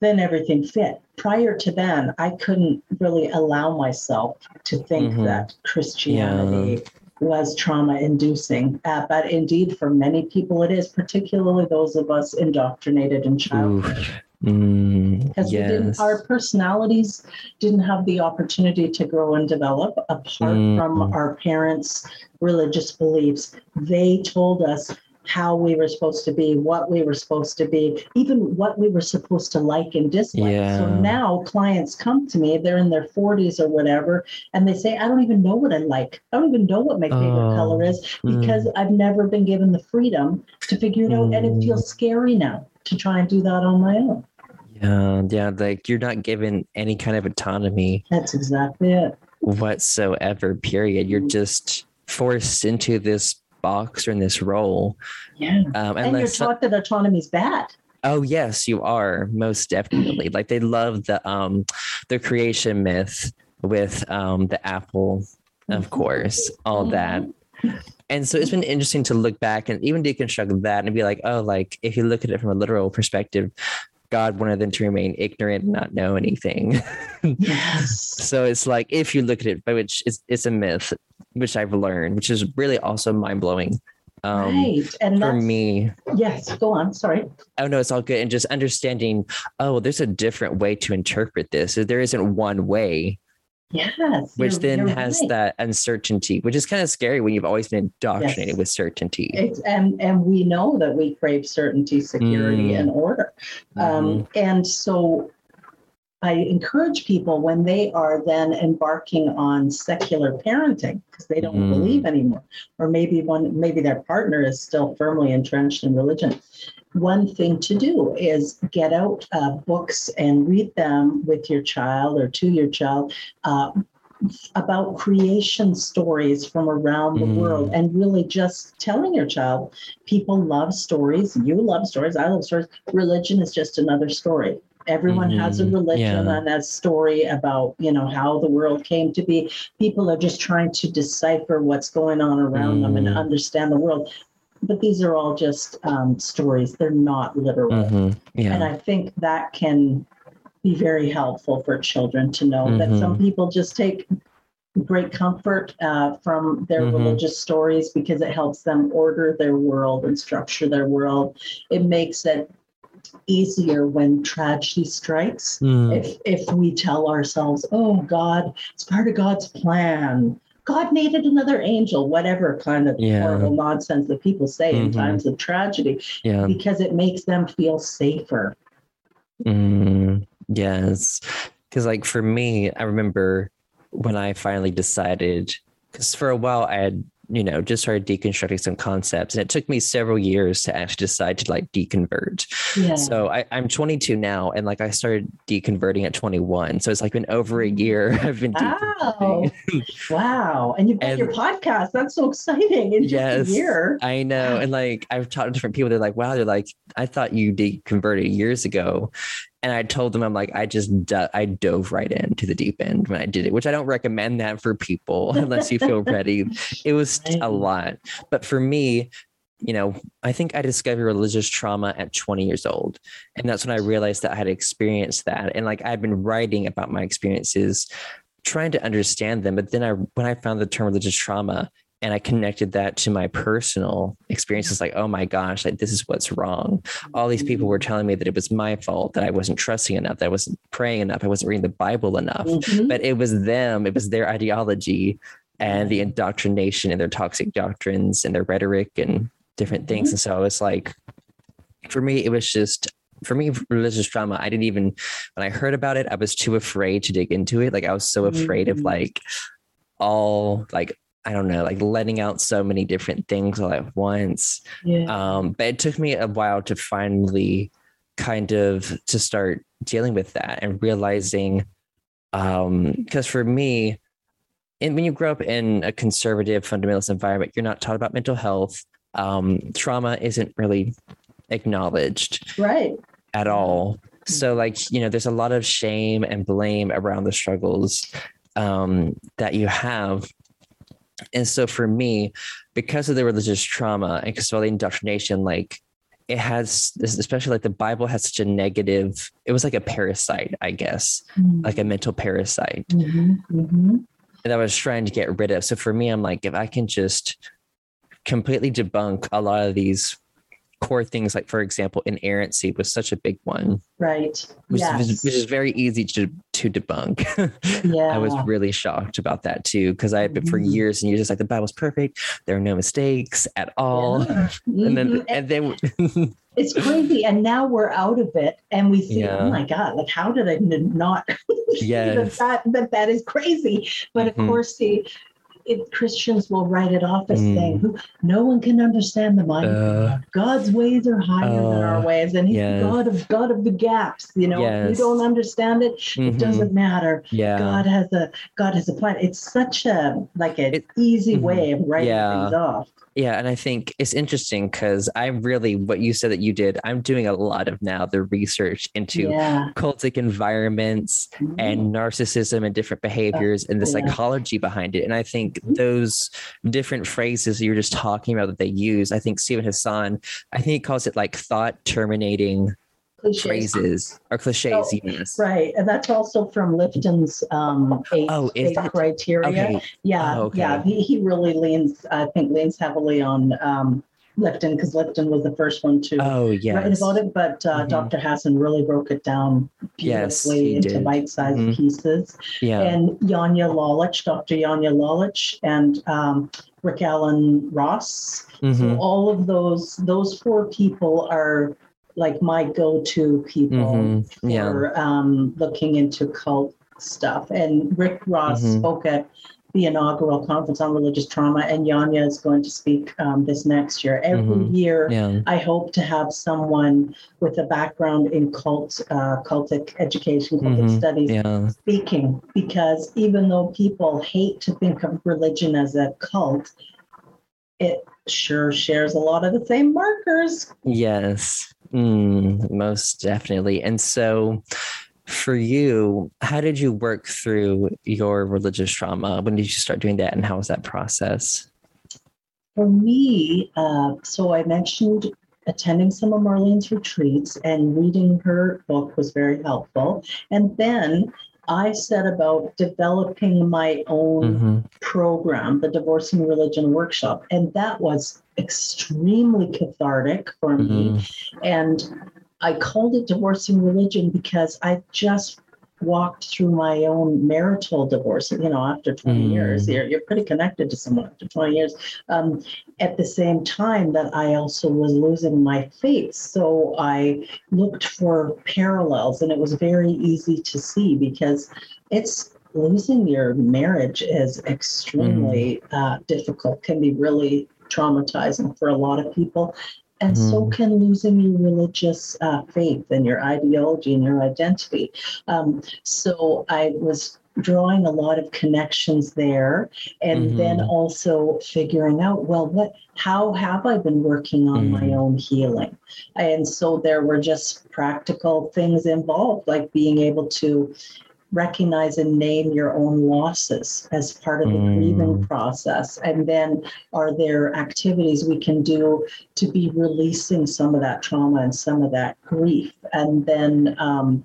then everything fit. Prior to then, I couldn't really allow myself to think Mhm. that Christianity was trauma inducing. Uh, but indeed, for many people, it is, particularly those of us indoctrinated in childhood. Oof. Mm, Because we yes. our personalities didn't have the opportunity to grow and develop apart Mm. from our parents' religious beliefs. They told us how we were supposed to be, what we were supposed to be, even what we were supposed to like and dislike. So now clients come to me, they're in their 40s or whatever, and they say, I don't even know what I like. I don't even know what my favorite Oh, color is mm. because I've never been given the freedom to figure it out. And it Mm. feels scary now to try and do that on my own. Yeah, yeah, like you're not given any kind of autonomy That's exactly it. whatsoever, period. You're just forced into this box or in this role. Yeah. Um, And you're taught that autonomy is bad. oh yes, you are most definitely. like they love the um the creation myth with um the apple, of Mhm. course, all that. And so it's been interesting to look back and even deconstruct that and be like, oh, like if you look at it from a literal perspective, God wanted them to remain ignorant and not know anything. Yes. So it's like if you look at it, by which it's it's a myth, which I've learned, which is really also mind blowing. Um, right. And for me, yes, go on. Sorry. oh no, it's all good, and just understanding. Oh, there's a different way to interpret this. There isn't one way, Yes. which then has right. that uncertainty, which is kind of scary when you've always been indoctrinated Yes. with certainty. It's, and and we know that we crave certainty, security, Mm. and order. Um, and so I encourage people when they are then embarking on secular parenting because they don't Mm. believe anymore, or maybe one maybe their partner is still firmly entrenched in religion. One thing to do is get out uh, books and read them with your child or to your child. Uh, about creation stories from around the Mm. world and really just telling your child people love stories you love stories i love stories religion is just another story Everyone has a Mhm. religion Yeah. and a story about, you know, how the world came to be. People are just trying to decipher what's going on around them and Mm. understand the world. But these are all just um, stories. They're not literal. Mhm. And I think that can be very helpful for children to know that some Mhm. people just take great comfort uh, from their Mhm. religious stories because it helps them order their world and structure their world. It makes it easier when tragedy strikes. Mm. If if we tell ourselves, "Oh, God, it's part of God's plan." God needed another angel, whatever kind of Yeah. horrible nonsense that people say in Mhm. times of tragedy, Yeah. because it makes them feel safer. Mm, yes. Because, like, for me, I remember when I finally decided, because for a while I had, you know, just started deconstructing some concepts, and it took me several years to actually decide to like deconvert. Yeah. So I, I'm 22 now, and like I started deconverting at 21. So it's like been over a year I've been Wow. wow. And you've got And- your podcast. That's so exciting in just Yes. a year. I know. And like I've talked to different people, they're like, wow, they're like, I thought you deconverted years ago. And I told them, I'm like, I just, do- I dove right into the deep end when I did it, which I don't recommend that for people unless you feel ready. It was a lot. But for me, you know, I think I discovered religious trauma at 20 years old. And that's when I realized that I had experienced that. And like I'd been writing about my experiences, trying to understand them. But then I, when I found the term religious trauma, and I connected that to my personal experiences, like, oh my gosh, like this is what's wrong. All these people were telling me that it was my fault, that I wasn't trusting enough, that I wasn't praying enough, I wasn't reading the Bible enough. Mhm. But it was them, it was their ideology and the indoctrination and their toxic doctrines and their rhetoric and different things. And so I was like, for me, it was just for me, religious trauma, I didn't even when I heard about it, I was too afraid to dig into it. Like I was so afraid of Mhm. like all like I don't know, like letting out so many different things all at once. Yeah. Um, but it took me a while to finally kind of to start dealing with that and realizing um because for me and when you grow up in a conservative fundamentalist environment you're not taught about mental health um trauma isn't really acknowledged right. at all so like you know there's a lot of shame and blame around the struggles um that you have and so for me because of the religious trauma and because of all the indoctrination like it has especially like the bible has such a negative it was like a parasite i guess like a mental parasite Mhm, mhm. that I was trying to get rid of. So for me, I'm like, if I can just completely debunk a lot of these core things, like for example, inerrancy was such a big one, Right. which, yes. is, which is very easy to to debunk. yeah. I was really shocked about that too, because I had been for Mhm. years and years just like the Bible's perfect, there are no mistakes at all. Yeah. And then and then it's crazy. And now we're out of it and we see, Yeah. oh my God, like how did i not see that, Yes. that, that that is crazy? But Mhm. of course, the it, Christians will write it off as Mm. saying, no one can understand the mind. Uh, God's ways are higher than our uh, ways. And he's yes. the God of God of the gaps. You know, if you don't understand it, mhm, it doesn't matter. yeah. God has a God has a plan. It's such a like an It- easy mhm. way of writing Yeah. things off. Yeah, and I think it's interesting because I really what you said that you did. I'm doing a lot of now the research into yeah. cultic environments and mm-hmm. narcissism and different behaviors and the yeah. psychology behind it. And I think mm-hmm. those different phrases you were just talking about that they use, I think Steven Hassan, I think he calls it like thought terminating Cliches. phrases or cliches. Oh, yes. Right, and that's also from Lifton's um, eight, Oh, is eight it? criteria. Okay. Yeah, Oh, okay. yeah. He, he really leans, I think, leans heavily on um, Lifton because Lifton was the first one to Oh write about it. But uh, Mhm. Dr. Hassan really broke it down beautifully he into bite-sized Mhm. pieces. Yeah. And Janja Lalich, Dr. Janja Lalich, and um, Rick Alan Ross. So Mhm. all of those those four people are like my go-to people Mhm. Yeah. for um, looking into cult stuff. And Rick Ross Mhm. spoke at the inaugural conference on religious trauma, and Janja is going to speak um, this next year. Every Mhm. year, Yeah. I hope to have someone with a background in cult, uh, cultic education, cultic Mhm. studies, Yeah. speaking because even though people hate to think of religion as a cult, it sure shares a lot of the same markers. Yes. Mm, most definitely. And so, for you, how did you work through your religious trauma? When did you start doing that, and how was that process? For me, uh, so I mentioned attending some of Marlene's retreats and reading her book was very helpful. And then I set about developing my own mm-hmm. program, the Divorcing Religion Workshop. And that was extremely cathartic for mm-hmm. me. And I called it Divorcing Religion because I just walked through my own marital divorce, you know, after 20 mm. years, you're, you're pretty connected to someone after 20 years. Um, at the same time that I also was losing my faith. So I looked for parallels and it was very easy to see because it's losing your marriage is extremely mm. uh, difficult, can be really traumatizing for a lot of people. And mm. so mm-hmm. can losing your religious uh, faith and your ideology and your identity. Um, so I was drawing a lot of connections there and mm-hmm. then also figuring out well what how have i been working on mm-hmm. my own healing and so there were just practical things involved like being able to recognize and name your own losses as part of the mm. grieving process? And then are there activities we can do to be releasing some of that trauma and some of that grief? And then um,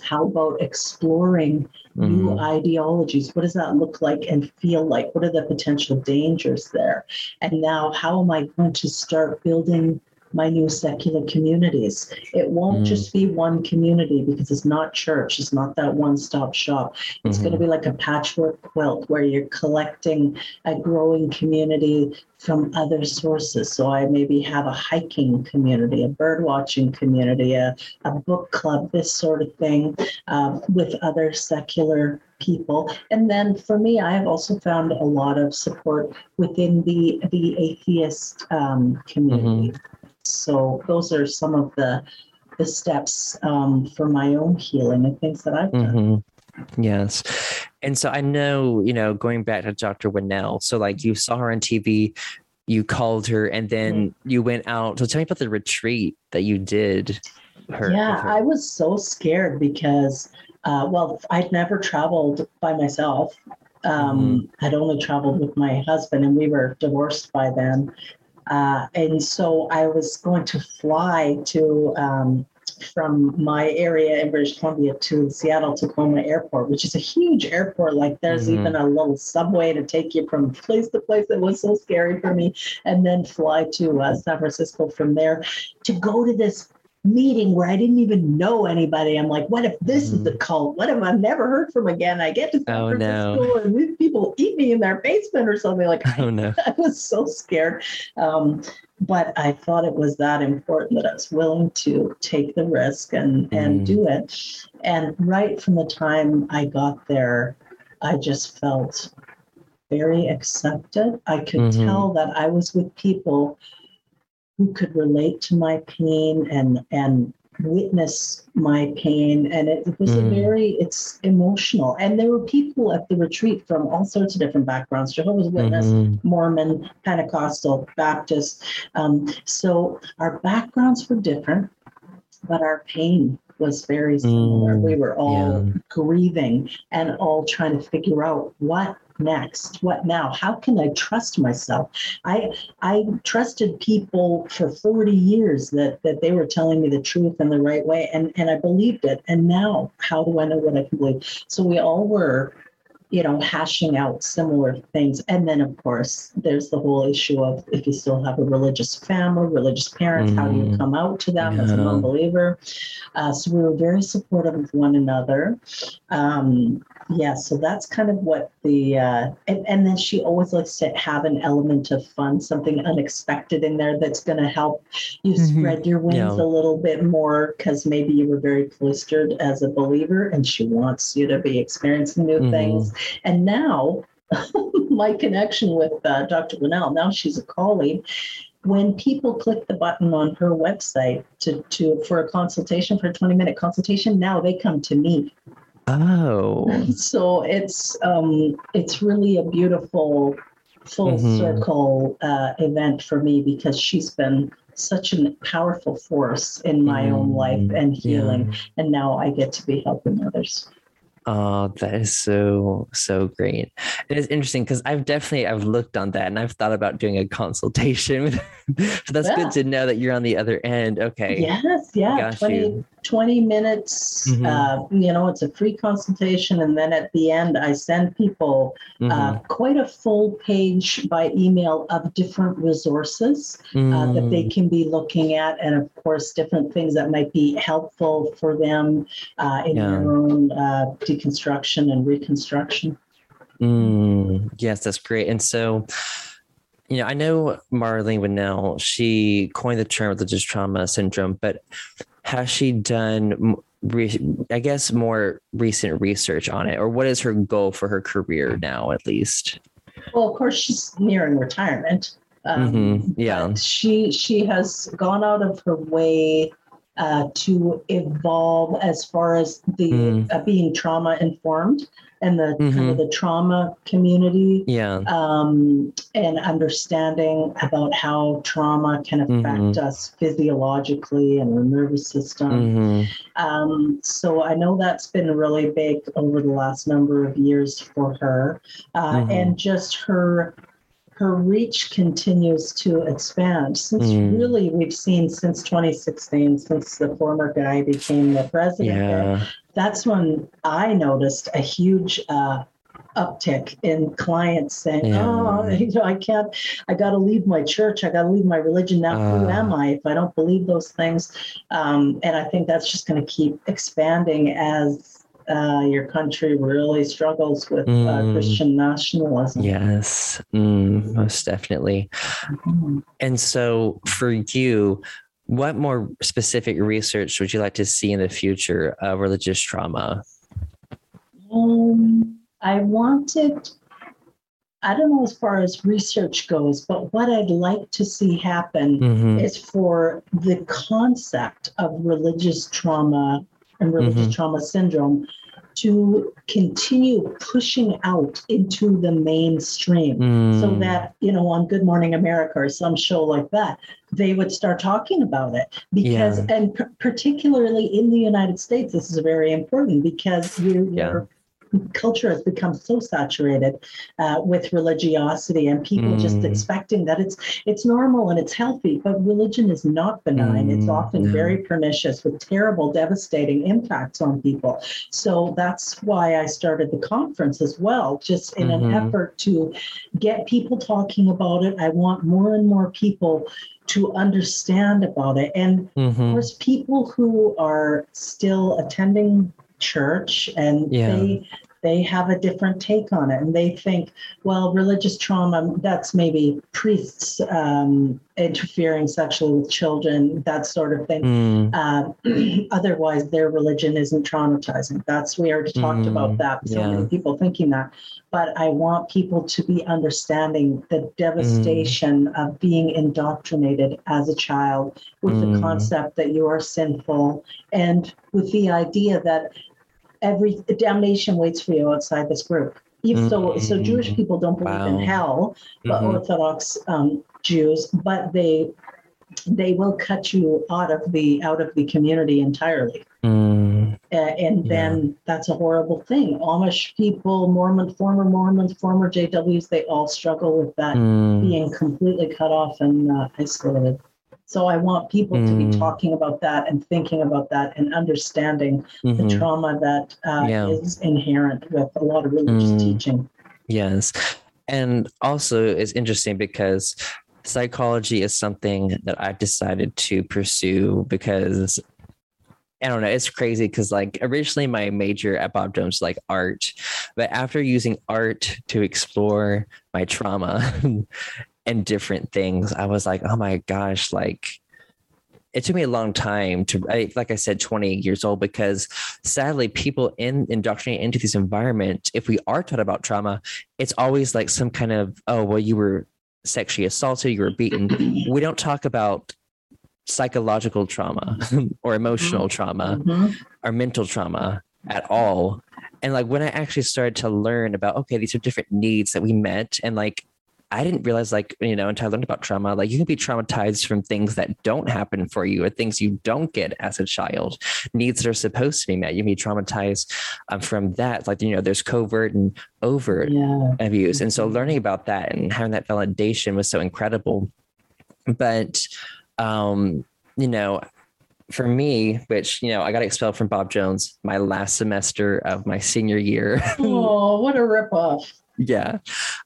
how about exploring mm. new ideologies? What does that look like and feel like? What are the potential dangers there? And now, how am I going to start building my new secular communities. It won't mm. just be one community because it's not church, it's not that one stop shop. It's mm-hmm. going to be like a patchwork quilt where you're collecting a growing community from other sources. So I maybe have a hiking community, a bird watching community, a, a book club, this sort of thing uh, with other secular people. And then for me, I have also found a lot of support within the the atheist um, community. Mm-hmm. So those are some of the the steps um, for my own healing and things that I've done. Mm-hmm. Yes. And so I know, you know, going back to Dr. Winell, so like you saw her on TV, you called her, and then mm-hmm. you went out. So tell me about the retreat that you did. Her, yeah, her. I was so scared because, uh, well, I'd never traveled by myself. Um, mm-hmm. I'd only traveled with my husband, and we were divorced by then. Uh, and so I was going to fly to um, from my area in British Columbia to Seattle Tacoma Airport, which is a huge airport. Like there's mm-hmm. even a little subway to take you from place to place. It was so scary for me. And then fly to uh, San Francisco from there to go to this meeting where I didn't even know anybody. I'm like, what if this mm-hmm. is the cult? What if I've never heard from again? I get to oh, no. and these people eat me in their basement or something like. Oh no! I was so scared, um, but I thought it was that important that I was willing to take the risk and mm. and do it. And right from the time I got there, I just felt very accepted. I could mm-hmm. tell that I was with people who could relate to my pain and and witness my pain and it was mm. a very it's emotional and there were people at the retreat from all sorts of different backgrounds jehovah's witness mm-hmm. mormon pentecostal baptist um, so our backgrounds were different but our pain was very similar mm, we were all yeah. grieving and all trying to figure out what next? What now? How can I trust myself? I I trusted people for 40 years that that they were telling me the truth in the right way and and I believed it. And now how do I know what I can believe? So we all were you know, hashing out similar things. And then, of course, there's the whole issue of if you still have a religious family, religious parents, mm. how do you mm. come out to them yeah. as a non-believer? Uh, so we were very supportive of one another. Um, yeah, so that's kind of what the uh, and, and then she always likes to have an element of fun, something unexpected in there that's going to help you mm-hmm. spread your wings yeah. a little bit more because maybe you were very cloistered as a believer, and she wants you to be experiencing new mm-hmm. things. And now, my connection with uh, Dr. Winell, now she's a colleague when people click the button on her website to, to for a consultation for a 20 minute consultation now they come to me Oh. So it's um it's really a beautiful full Mhm. circle uh, event for me because she's been such a powerful force in my own life and healing. Yeah. And now I get to be helping others. Oh, that is so so great. It is interesting because I've definitely I've looked on that and I've thought about doing a consultation with so that's Yeah. good to know that you're on the other end. Okay. Yes, yeah. Got 20, you. 20 minutes. Mhm. Uh, you know, it's a free consultation. And then at the end, I send people Mhm. uh, quite a full page by email of different resources uh, that they Mm, can be looking at. And of course, different things that might be helpful for them uh, in Yeah. their own uh, deconstruction and reconstruction. mm, yes, that's great. And so you know, I know Marlene Winell, she coined the term religious trauma syndrome, but has she done, re- I guess, more recent research on it? Or what is her goal for her career now, at least? Well, of course, she's nearing retirement. Um, Mhm, yeah. She she has gone out of her way uh, to evolve as far as the Mm. uh, being trauma informed and the kind Mhm. of the trauma community. Yeah. Um, and understanding about how trauma can affect Mhm. us physiologically and our nervous system. Mhm. Um, so I know that's been really big over the last number of years for her, uh, Mhm. and just her her reach continues to expand. Since Mm. really we've seen since 2016, since the former guy became the president, Yeah. that's when I noticed a huge. Uh, uptick in clients saying Yeah. oh you know i can't i got to leave my church i got to leave my religion now who Ah. am i if i don't believe those things um, and I think that's just going to keep expanding as uh, your country really struggles with uh, Mm. Christian nationalism. Yes. Mm, most definitely. Mhm. And so for you, what more specific research would you like to see in the future of religious trauma? Um, I wanted, I don't know as far as research goes, but what I'd like to see happen Mhm. is for the concept of religious trauma and religious Mhm. trauma syndrome to continue pushing out into the mainstream. so Mm, that you know on good morning america or some show like that they would start talking about it because Yeah. and p- particularly in the united states this is very important because you, Yeah. your culture has become so saturated uh, with religiosity and people just Mm. expecting that it's it's normal and it's healthy but religion is not benign it's Mm, often no. very pernicious with terrible devastating impacts on people so that's why i started the conference as well just in an Mhm. effort to get people talking about it i want more and more people to understand about it and of mhm. course people who are still attending church and Yeah. they they have a different take on it. And they think well religious trauma that's maybe priests um, interfering sexually with children that sort of thing. Mm, uh, otherwise their religion isn't traumatizing. That's we already talked Mm, about that. So yeah. many people thinking that but i want people to be understanding the devastation of being indoctrinated as a child with the Mm. concept that you are sinful and with the idea that every damnation waits for you outside this group even so so jewish Mm. people don't believe in hell but mhm. Orthodox um, Jews, but they they will cut you out of the out of the community entirely, And then that's a horrible thing. Amish people, Mormon, former Mormons, former JWs, they all struggle with that mm, being completely cut off and uh, isolated. So I want people to Mm. be talking about that and thinking about that and understanding the mhm. trauma that uh, Yeah. is inherent with a lot of religious Mm. teaching. Yes. And also, it's interesting because psychology is something that I've decided to pursue because I don't know, it's crazy because, like, originally my major at Bob Jones was like art, but after using art to explore my trauma and different things, I was like, oh my gosh, like, it took me a long time to I, like i said 20 years old because sadly people in indoctrinate into this environment if we are taught about trauma it's always like some kind of oh well you were sexually assaulted you were beaten. We don't talk about psychological trauma or emotional trauma Mhm. or mental trauma at all and like when i actually started to learn about okay these are different needs that we met and like I didn't realize, like, you know, until I learned about trauma, like you can be traumatized from things that don't happen for you or things you don't get as a child, needs that are supposed to be met. You can be traumatized um, from that. Like, you know, there's covert and overt Yeah. abuse. And so learning about that and having that validation was so incredible. But, um, you know, for me, which, you know, I got expelled from Bob Jones my last semester of my senior year. Oh, what a ripoff. yeah.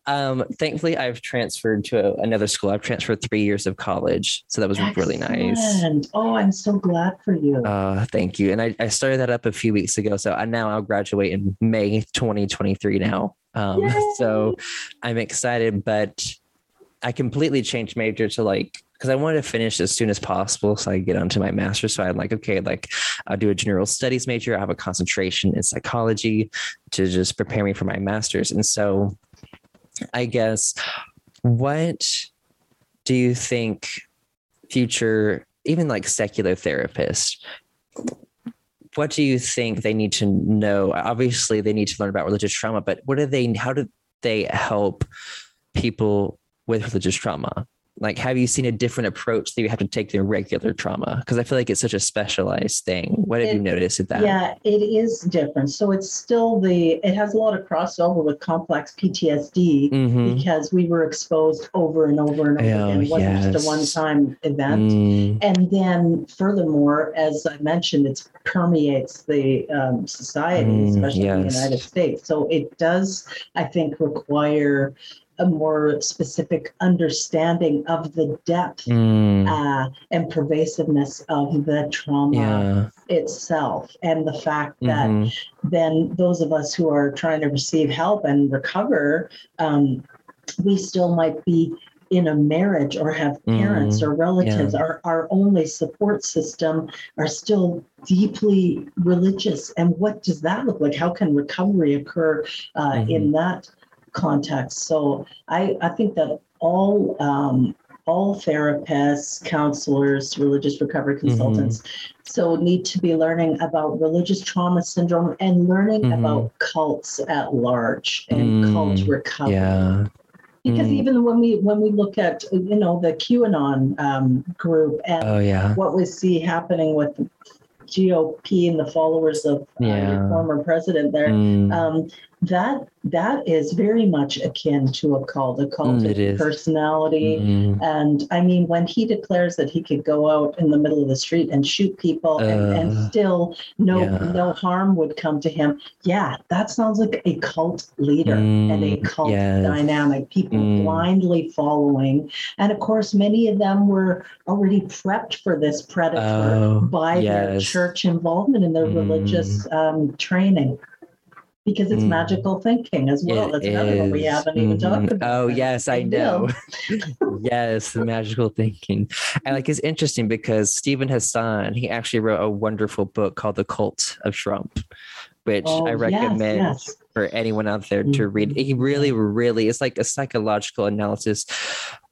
Um, thankfully, I've transferred to a, another school. I've transferred three years of college. So that was really nice. Oh, I'm so glad for you. Uh, thank you. And I, I started that up a few weeks ago. So I now I'll graduate in May 2023 now. Um, so I'm excited, but I completely changed major to like, because I wanted to finish as soon as possible so I could get onto my master's. So I'm like, okay, like I'll do a general studies major. I have a concentration in psychology to just prepare me for my master's. And so I guess what do you think future, even like secular therapists, what do you think they need to know? Obviously, they need to learn about religious trauma, but what do they, how do they help people with religious trauma? Like, have you seen a different approach that you have to take than regular trauma? Because I feel like it's such a specialized thing. What have you It- noticed with that? Yeah, it is different. So it's still the, it has a lot of crossover with complex PTSD Mhm. because we were exposed over and over and over Oh, again. It wasn't just a one time event. Mm, And then, furthermore, as I mentioned, it permeates the um, society, Mm, especially in the. United States. So it does, I think, require a more specific understanding of the depth mm, uh, and pervasiveness of the trauma yeah. itself, and the fact that mhm, then those of us who are trying to receive help and recover, um, we still might be in a marriage or have parents Mm, or relatives. Our, our only support system are still deeply religious. And what does that look like? How can recovery occur uh, Mm-hmm. in that context? So I, I think that all um, all therapists, counselors, religious recovery Mm-hmm. consultants, so need to be learning about religious trauma syndrome and learning Mhm. about cults at large and Mm, cult recovery. yeah. Because Mm. even when we when we look at you know the QAnon um, group and Oh, yeah. what we see happening with GOP and the followers of uh, Yeah. your former president there, Mm, um, that that is very much akin to a cult, a cult Mm, of personality. mm, And I mean, when he declares that he could go out in the middle of the street and shoot people and, and Uh, still no yeah. no harm would come to him, yeah, that sounds like a cult leader and a Mm, cult yes. dynamic, people Mm. blindly following. And of course, many of them were already prepped for this predator Oh, by their church involvement in their Mm. religious um, training. Because it's Mm. magical thinking as well. It That's another one we haven't even Mhm. talked about. Oh yes, I know. yes, the magical thinking. And like it's interesting because Steven Hassan, he actually wrote a wonderful book called The Cult of Trump, which Oh, I yes, recommend yes. for anyone out there to read. He really, really it's like a psychological analysis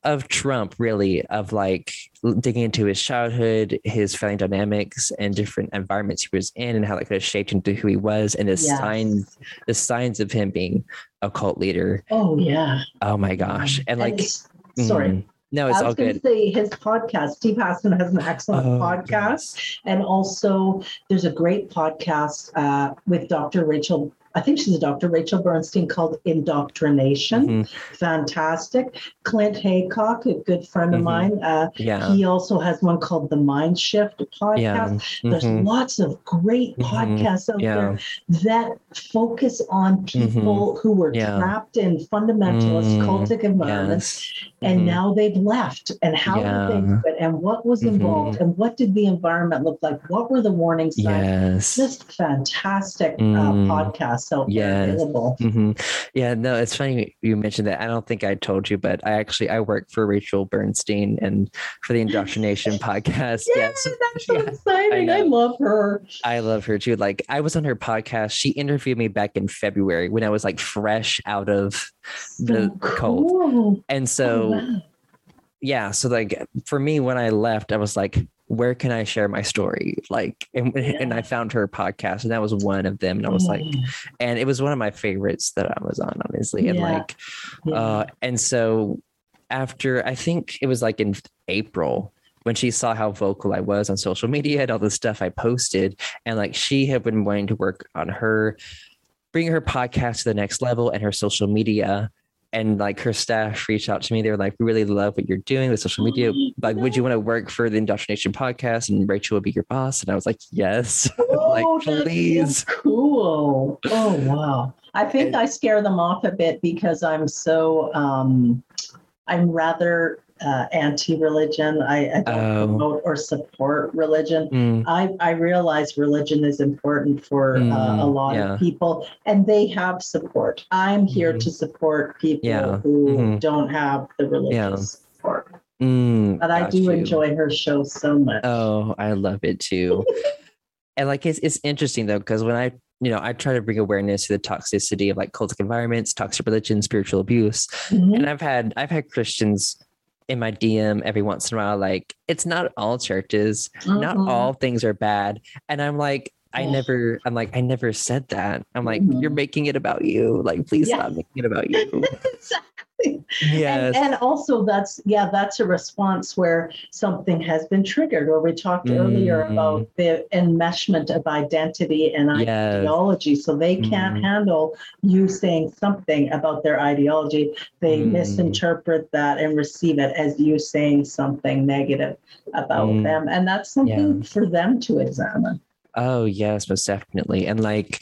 of Trump, really, of like digging into his childhood, his family dynamics, and different environments he was in, and how that could have shaped him to who he was, and the Yes. signs, the signs of him being a cult leader. Oh yeah. Oh my gosh. And like, it's- sorry. mm, no, it's I all was going good. to say his podcast. Steve Hassan has an excellent Oh, podcast, and also there's a great podcast uh, with Dr. Rachel. I think she's a Dr. Rachel Bernstein called Indoctrination. Mhm. Fantastic. Clint Heacock, a good friend of Mhm. mine. Uh, Yeah. he also has one called the Mind Shift podcast. Yeah. There's Mhm. lots of great Mhm. podcasts out Yeah. there that focus on people who were Yeah. trapped in fundamentalist Mm, cultic environments Yes. and Mhm. now they've left and how did they Yeah. do it and what was involved and what did the environment look like what were the warning signs Yes. just fantastic uh, Mm. Podcasts out there Yes. available hmm Yeah, no, it's funny you mentioned that. I don't think I told you, but I actually I work for Rachel Bernstein and for the Indoctrination podcast. yeah, yes, that's so Yeah, exciting I I, love her I love her too. Like I was on her podcast. She interviewed me back in February when I was like fresh out of the so cold. cool. And Oh, so wow. yeah, so like for me when I left, I was like, where can I share my story? Like, and, and I found her podcast, and that was one of them. And I was like, Mm. and it was one of my favorites that I was on, honestly. And Yeah. like, uh, and so after I think it was like in April when she saw how vocal I was on social media and all the stuff I posted, and like she had been wanting to work on her, bring her podcast to the next level and her social media. And like her staff reached out to me. They were like, "We really love what you're doing with social media. Like, would you want to work for the Indoctrination podcast and Rachel would be your boss?" And I was like, "Yes." like, Oh, so please. cool. Oh wow. I think I scare them off a bit because I'm so um I'm rather uh, anti-religion. I, I don't Oh. promote or support religion. Mm, I, I realize religion is important for uh, a Mm, lot yeah. of people, and they have support. I'm here Mhm. to support people Yeah. who Mhm. don't have the religious support. mm, But I do you. enjoy her show so much. Oh, I love it too. and like it's it's interesting though, because when I you know, I try to bring awareness to the toxicity of like cultic environments, toxic religion, spiritual abuse. Mhm. And I've had I've had Christians in my DM every once in a while, like, it's not all churches, not Mhm. all things are bad. And I'm like, I never, I'm like, I never said that. I'm like, Mhm. you're making it about you. Like, please stop making it about you. exactly. Yes. And, and also that's yeah, that's a response where something has been triggered, or we talked earlier Mm. about the enmeshment of identity and Yes. ideology. So they can't Mm. handle you saying something about their ideology. They Mm. misinterpret that and receive it as you saying something negative about Mm. them. And that's something for them to examine. Oh yes, most definitely. And like,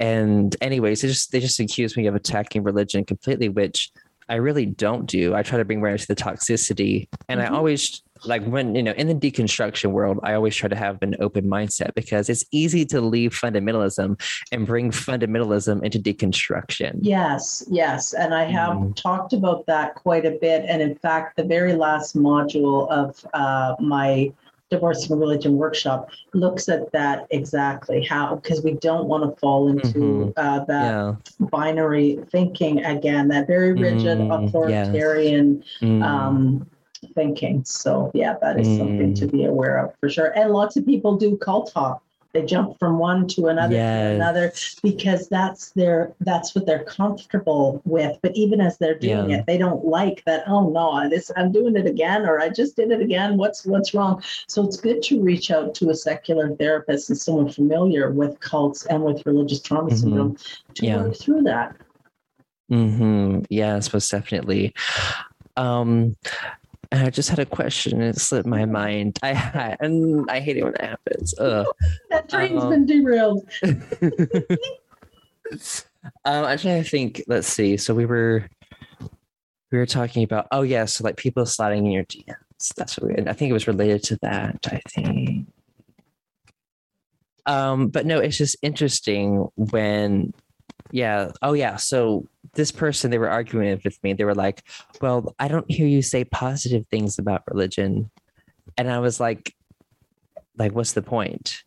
and anyways, they just they just accuse me of attacking religion completely, which I really don't do. I try to bring awareness to the toxicity, and Mhm. I always like when you know in the deconstruction world, I always try to have an open mindset because it's easy to leave fundamentalism and bring fundamentalism into deconstruction. Yes, yes. And I have Mm. talked about that quite a bit. And in fact, the very last module of uh, my Divorcing Religion workshop looks at that exactly how, because we don't want to fall into Mhm. uh, that Yeah. binary thinking again, that very rigid, Mm, yes. authoritarian Mm. um, thinking. So, yeah, that is something Mm. to be aware of for sure. And lots of people do cult hop. They jump from one to another Yes. to another because that's their that's what they're comfortable with. But even as they're doing Yeah. it, they don't like that. Oh no, this I'm doing it again, or I just did it again. What's what's wrong? So it's good to reach out to a secular therapist and someone familiar with cults and with religious trauma Mhm. syndrome to Yeah. work through that. hmm Yes, most definitely. Um, and I just had a question and it slipped my mind. I, I and I hate it when that happens. Ugh. That train's Um, been derailed. um, I'm trying to think. Let's see. So we were we were talking about. Oh yeah, so like people sliding in your DMs. That's what we. I think it was related to that. I think. Um, but no, it's just interesting when, yeah. Oh yeah. So this person they were arguing with me. They were like, "Well, I don't hear you say positive things about religion," and I was like, "Like, what's the point?"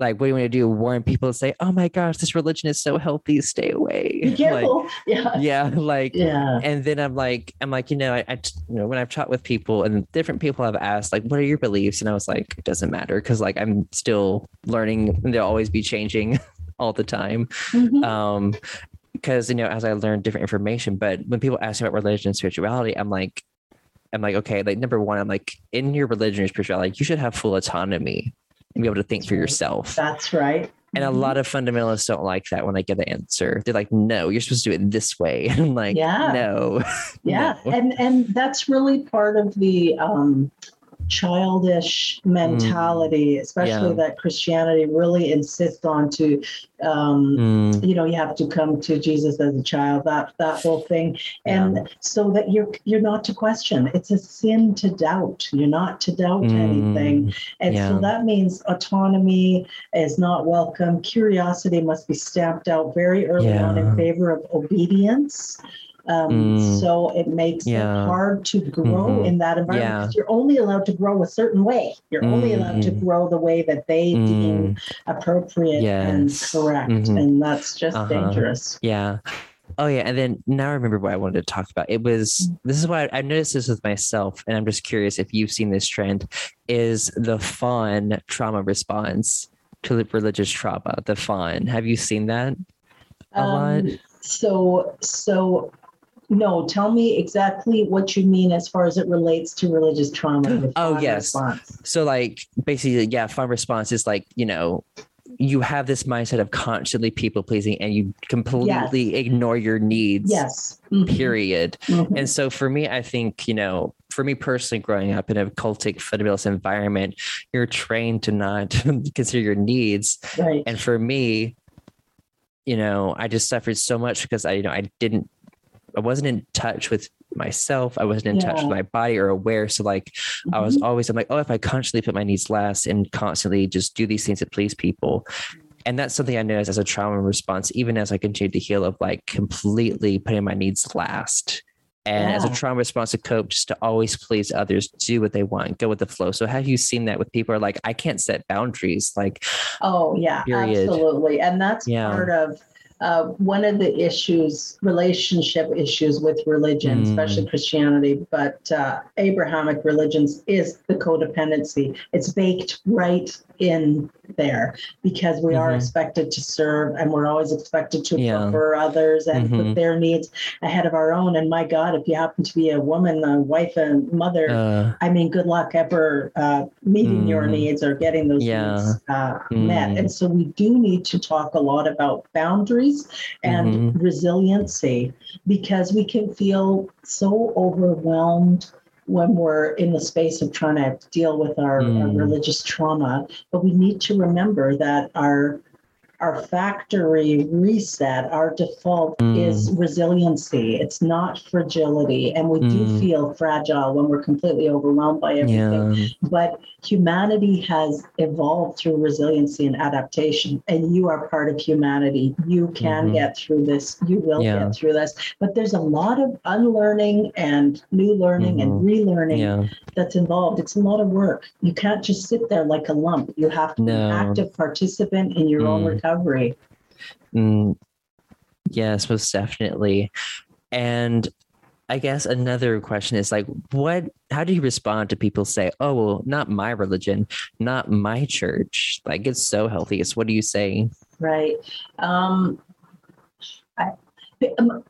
like what do you want to do warn people to say oh my gosh this religion is so healthy stay away Be like yeah. yeah like Yeah. and then i'm like i'm like you know I, you know when i've talked with people and different people have asked like what are your beliefs and i was like it doesn't matter because like i'm still learning and they'll always be changing all the time Mhm. um because you know as i learn different information but when people ask me about religion and spirituality i'm like i'm like okay like number one i'm like in your religion or spirituality you should have full autonomy and be able to think for Right. yourself That's right. and a Mhm. lot of fundamentalists don't like that when I get the answer. They're like, no, you're supposed to do it this way. And I'm like, Yeah. no. Yeah, No. and and that's really part of the um, childish mentality, especially Mm. Yeah. that Christianity really insists on to, um, Mm, you know, you have to come to Jesus as a child. That that whole thing, and so that you're you're not to question. It's a sin to doubt. You're not to doubt anything, mm, and so that means autonomy is not welcome. Curiosity must be stamped out very early on in favor of obedience. Um, Mm. So it makes Yeah. it hard to grow Mhm. in that environment Yeah. because you're only allowed to grow a certain way. You're only allowed to grow the way that they deem mm, appropriate and Yes. correct. Mhm. And that's just Uh-huh. dangerous. yeah. Oh yeah, and then now I remember what I wanted to talk about. It was this is why I noticed this with myself, and I'm just curious if you've seen this trend. Is the fawn trauma response to the religious trauma? The fawn. Have you seen that a lot? Um, so, so no, tell me exactly what you mean as far as it relates to religious trauma. Oh, yes. response. So like basically, yeah, fawn response is like you know. You have this mindset of constantly people pleasing, and you completely ignore your needs. Yes. Mhm. Period. Mhm. And so for me, I think, you know, for me personally, growing up in a cultic fundamentalist environment, you're trained to not consider your needs. Right. And for me, you know, I just suffered so much because I, you know, I didn't, I wasn't in touch with myself. I wasn't in touch with my body or aware. So like I was Mhm. always, I'm like, oh, if I constantly put my needs last and constantly just do these things to please people. And that's something I noticed as a trauma response, even as I continued to heal, of like completely putting my needs last. And as a trauma response to cope, just to always please others, do what they want, go with the flow. So have you seen that with people are like, I can't set boundaries? Like, Oh, yeah, Period. absolutely. And that's Yeah. part of uh, one of the issues, relationship issues with religion, Mm. especially Christianity, but uh, Abrahamic religions is the codependency. It's baked right in there because we are Mhm. expected to serve and we're always expected to Yeah. prefer others and Mhm. put their needs ahead of our own. And my God, if you happen to be a woman, a wife, and mother, uh, I mean, good luck ever uh, meeting your Mm. needs or getting those Yeah. needs uh, met. Mm. And so we do need to talk a lot about boundaries and Mhm. resiliency because we can feel so overwhelmed when we're in the space of trying to deal with our, our Mm. religious trauma. But we need to remember that our our factory reset, our default Mm. is resiliency. It's not fragility. And we do Mm. feel fragile when we're completely overwhelmed by everything. yeah. But humanity has evolved through resiliency and adaptation. And you are part of humanity. You can Mhm. get through this. You will Yeah. get through this. But there's a lot of unlearning and new learning and relearning Yeah. that's involved. It's a lot of work. You can't just sit there like a lump. You have to be an active participant in your own Mm. Recovery. Mm, yes, most definitely. And I guess another question is like, what, how do you respond to people say, oh, well, not my religion, not my church? Like, it's so healthy. It's what do you say? Right. Um, I, um,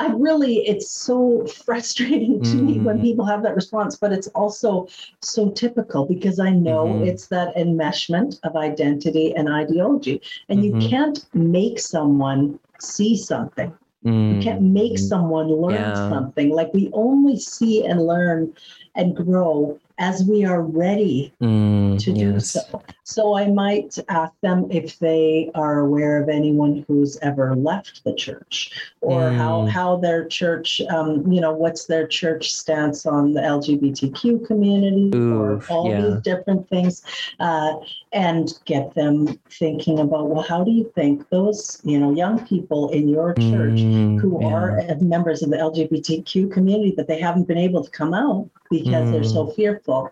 I really, it's so frustrating to me when Mm. people have that response, but it's also so typical because I know Mhm. it's that enmeshment of identity and ideology. And Mhm. you can't make someone see something. You can't make someone learn. Yeah. something. Like we only see and learn and grow as we are ready Mm, to do yes. so. So I might ask them if they are aware of anyone who's ever left the church, or how Mm. how their church, um, you know, what's their church stance on the LGBTQ community, or all yeah. these different things, uh, and get them thinking about well, how do you think those you know young people in your church Mm, who yeah. are uh, members of the LGBTQ community, but they haven't been able to come out because they're so Mm. fearful.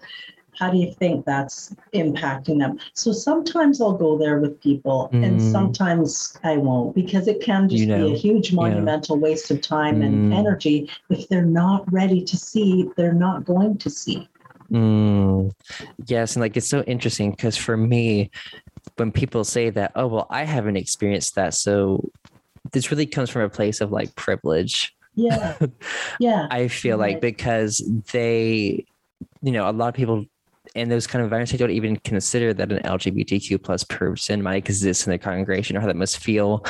How do you think that's impacting them? So sometimes I'll go there with people, and Mm. sometimes I won't because it can just You know, be a huge yeah. monumental waste of time and Mm. energy if they're not ready to see, they're not going to see. Mm, yes, and like it's so interesting because for me, when people say that, oh well, I haven't experienced that, so this really comes from a place of like privilege. Yeah. Yeah. I feel like because they, you know, a lot of people in those kind of environments they don't even consider that an LGBTQ plus person might exist in the congregation or how that must feel.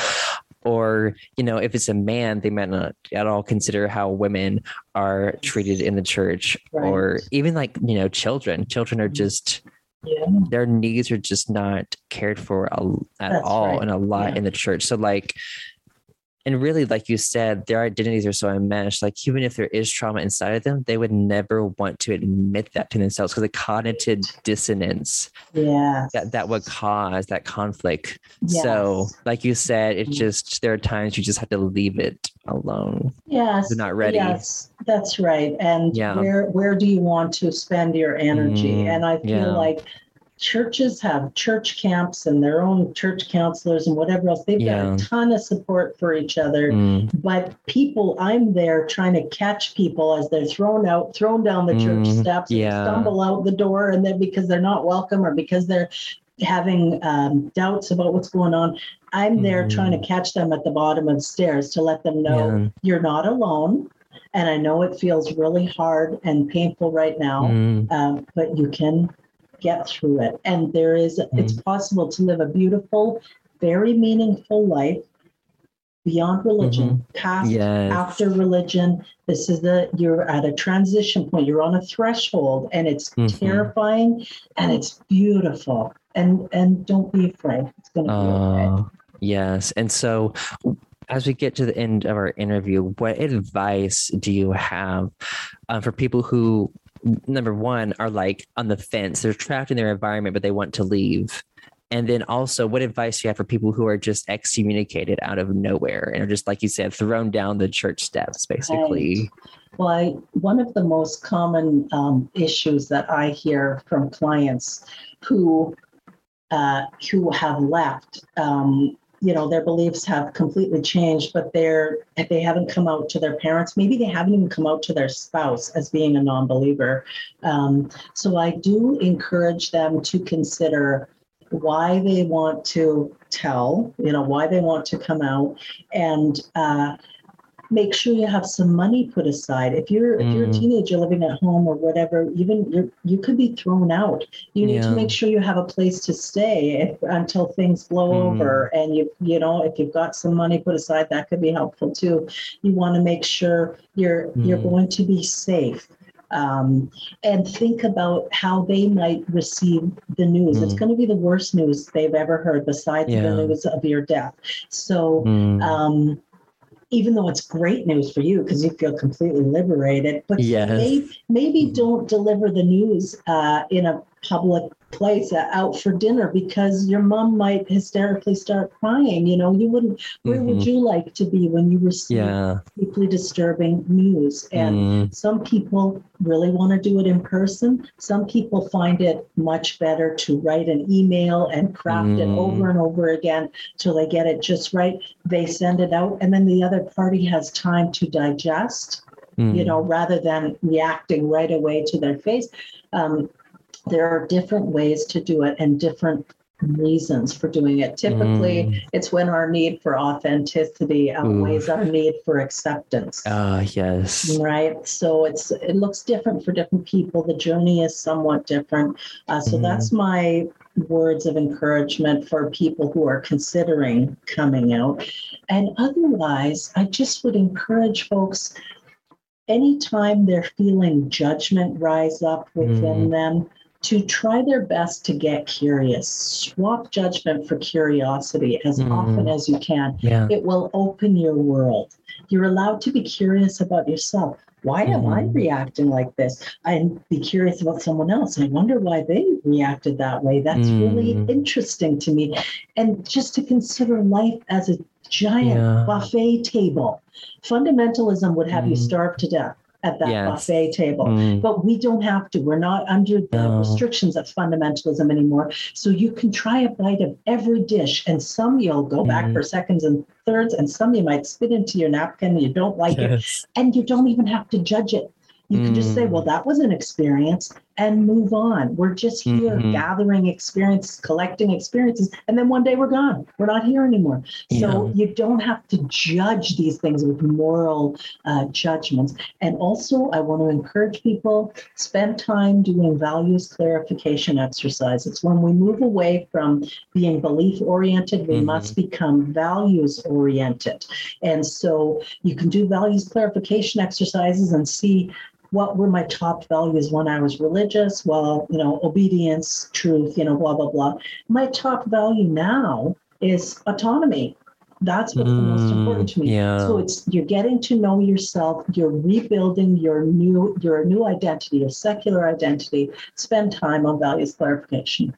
Or, you know, if it's a man, they might not at all consider how women are treated in the church. Or even like, you know, children. Children are Mhm. just Yeah. their needs are just not cared for a, at That's all right. and a lot Yeah. in the church. So like and really like you said their identities are so enmeshed like even if there is trauma inside of them they would never want to admit that to themselves because the cognitive dissonance Yeah. that that would cause that conflict so like you said it Mhm. just there are times you just have to leave it alone Yes, They're not ready. Yes, that's right. And Yeah. where where do you want to spend your energy? Mm, and I feel yeah. like churches have church camps and their own church counselors and whatever else. They've Yeah. got a ton of support for each other. Mm, But people, I'm there trying to catch people as they're thrown out, thrown down the church Mm, steps, and yeah. stumble out the door, and then because they're not welcome or because they're having um, doubts about what's going on, I'm there Mm. trying to catch them at the bottom of the stairs to let them know yeah. you're not alone. And I know it feels really hard and painful right now, Mm, um, but you can get through it. And there is, it's Mm. possible to live a beautiful, very meaningful life beyond religion, past, yes. after religion. This is the, you're at a transition point, you're on a threshold, and it's Mhm. terrifying and it's beautiful. And and don't be afraid. It's gonna be okay. Oh, yes. And so, as we get to the end of our interview, what advice do you have uh, for people who, number one, are like on the fence? They're trapped in their environment, but they want to leave. And then also, what advice do you have for people who are just excommunicated out of nowhere and are just, like you said, thrown down the church steps, basically? Well, I, one of the most common um, issues that I hear from clients who uh, who have left, um, you know, their beliefs have completely changed, but they're they haven't come out to their parents. Maybe they haven't even come out to their spouse as being a non-believer. Um, so I do encourage them to consider why they want to tell, you know, why they want to come out, and uh, make sure you have some money put aside. If you're if you're a Mm. teenager living at home or whatever, even you you could be thrown out. You need to make sure you have a place to stay if, until things blow Mm. over. And you you know if you've got some money put aside, that could be helpful too. You want to make sure you're you're Mm. going to be safe. Um, and think about how they might receive the news. It's Mm. going to be the worst news they've ever heard, besides Yeah. the news of your death. So, Mm, um, even though it's great news for you because you feel completely liberated, but Yes. may, maybe don't deliver the news uh, in a public place uh, out for dinner because your mom might hysterically start crying. You know, you wouldn't. Where would Mhm. you like to be when you receive yeah. deeply disturbing news? And Mm, some people really want to do it in person. Some people find it much better to write an email and craft it Mm. over and over again till they get it just right. They send it out, and then the other party has time to digest, you mm, know, rather than reacting right away to their face. Um, there are different ways to do it and different reasons for doing it. Typically, mm. it's when our need for authenticity outweighs our need for acceptance Ah, yes. right so it's it looks different for different people the journey is somewhat different uh, so Mhm. that's my words of encouragement for people who are considering coming out and otherwise i just would encourage folks anytime they're feeling judgment rise up within Mm. them to try their best to get curious swap judgment for curiosity as Mm. often as you can Yeah. it will open your world. You're allowed to be curious about yourself. Why am I Mhm. reacting like this? And be curious about someone else. I wonder why they reacted that way. That's really Mm. interesting to me. And just to consider life as a giant Yeah. buffet table. Fundamentalism would have you Mm. starve to death at that Yes. buffet table. Mm, But we don't have to. We're not under the No. restrictions of fundamentalism anymore. So you can try a bite of every dish, and some you'll go back Mhm. for seconds and thirds, and some you might spit into your napkin and you don't like it. And you don't even have to judge it. You can just say, Mm. well, that was an experience and move on. We're just here Mhm. gathering experiences, collecting experiences, and then one day we're gone. We're not here anymore. So you don't have to judge these things with moral uh, judgments. And also, I want to encourage people spend time doing values clarification exercises. When we move away from being belief oriented, we Mhm. must become values oriented. And so you can do values clarification exercises and see what were my top values when I was religious? Well, you know, obedience, truth, you know, blah, blah, blah. My top value now is autonomy. That's what's the most Mm, important to me. yeah. So it's you're getting to know yourself, you're rebuilding your new your new identity, your secular identity. Spend time on values clarification.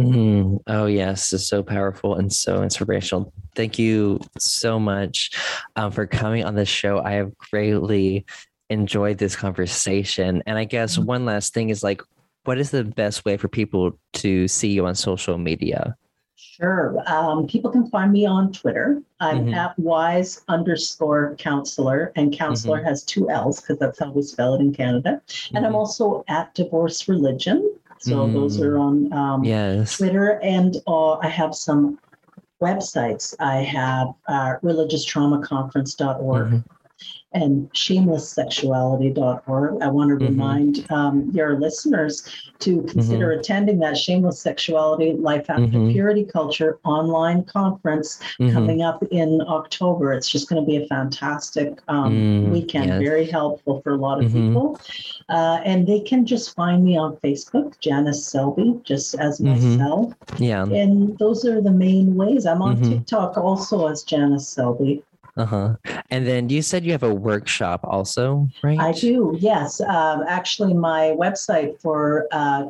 Mhm. Oh, yes. It's so powerful and so inspirational. Thank you so much um, for coming on the show. I have greatly enjoyed this conversation. And I guess one last thing is like, what is the best way for people to see you on social media? Sure. Um, people can find me on Twitter. I'm Mhm. at wise underscore counselor, and counselor has two L's because that's how we spell it in Canada. And I'm Mhm. also at divorce religion. So those Mm. are on um, yes. Twitter, and uh, I have some websites. I have uh, religionstraumaconference.org Mhm. And shamelesssexuality.org. I want to Mhm. remind um, your listeners to consider attending that Shameless Sexuality Life After Mhm. Purity Culture online conference Mhm. coming up in October. It's just going to be a fantastic um, Mm, weekend, yes. very helpful for a lot of Mhm. people. Uh, and they can just find me on Facebook, Janice Selbie, just as myself. Yeah. And those are the main ways. I'm on. TikTok also as Janice Selbie. Uh-huh. And then you said you have a workshop also, right? I do, yes. Um, actually, my website for uh,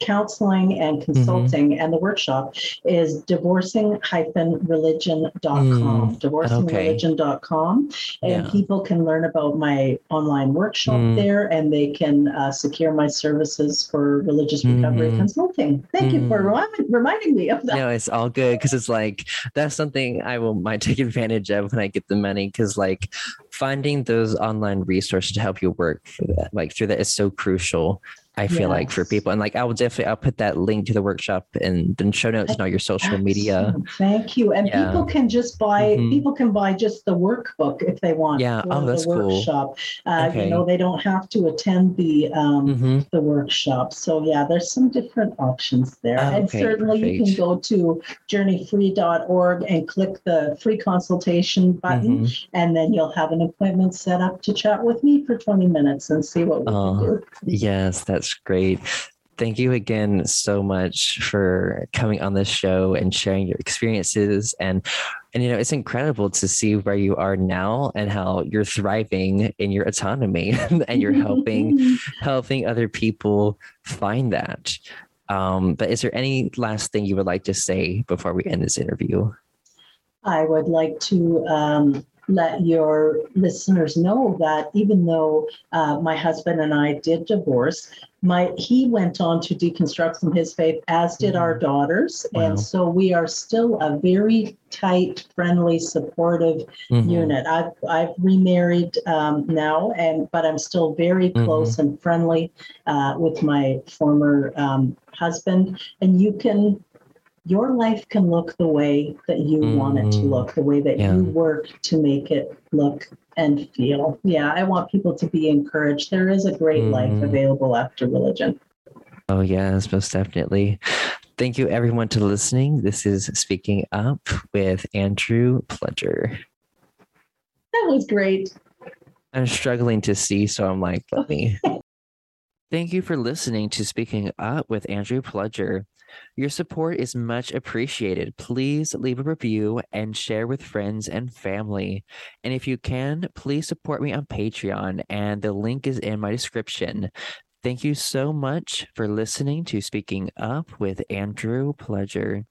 counseling and Mm-hmm. consulting and the workshop is divorcing-religion.com. Divorcingreligion.com. And Mm, Yeah. people can learn about my online workshop Mm. there and they can uh, secure my services for religious recovery Mhm. consulting. Thank you for Mm. remi- reminding me of that. No, it's all good because it's like that's something I will might take advantage of when I get the money because like finding those online resources to help you work for that like through that is so crucial. I feel like for people and like I will definitely I'll put that link to the workshop in the show notes and all your social media. Thank you. And Yeah. people can just buy Mhm. people can buy just the workbook if they want. Yeah. Oh, the that's cool. workshop. Uh, Okay. You know, they don't have to attend the um, hmm the workshop. So yeah, there's some different options there. Oh, and okay, certainly you can go to journeyfree.org and click the free consultation button, Mm-hmm. and then you'll have an appointment set up to chat with me for 20 minutes and see what we Oh, can do. Yes, that's great. Thank you again so much for coming on this show and sharing your experiences and and you know it's incredible to see where you are now and how you're thriving in your autonomy and you're helping helping other people find that. Um, but is there any last thing you would like to say before we end this interview? I would like to um, let your listeners know that even though uh, my husband and I did divorce, my he went on to deconstruct from his faith, as did our daughters, Wow. and so we are still a very tight, friendly, supportive Mhm. unit. I've I've remarried um, now, and but I'm still very Mhm. close and friendly uh, with my former um, husband, and you can. Your life can look the way that you want it to Mhm. look, the way that Yeah. you work to make it look and feel. Yeah, I want people to be encouraged. There is a great life Mhm. available after religion. Oh, yes, most definitely. Thank you, everyone, to listening. This is Speaking Up with Andrew Pledger. That was great. I'm struggling to see, so I'm like, let me. Thank you for listening to Speaking Up with Andrew Pledger. Your support is much appreciated. Please leave a review and share with friends and family. And if you can, please support me on Patreon, and the link is in my description. Thank you so much for listening to Speaking Up with Andrew Pledger.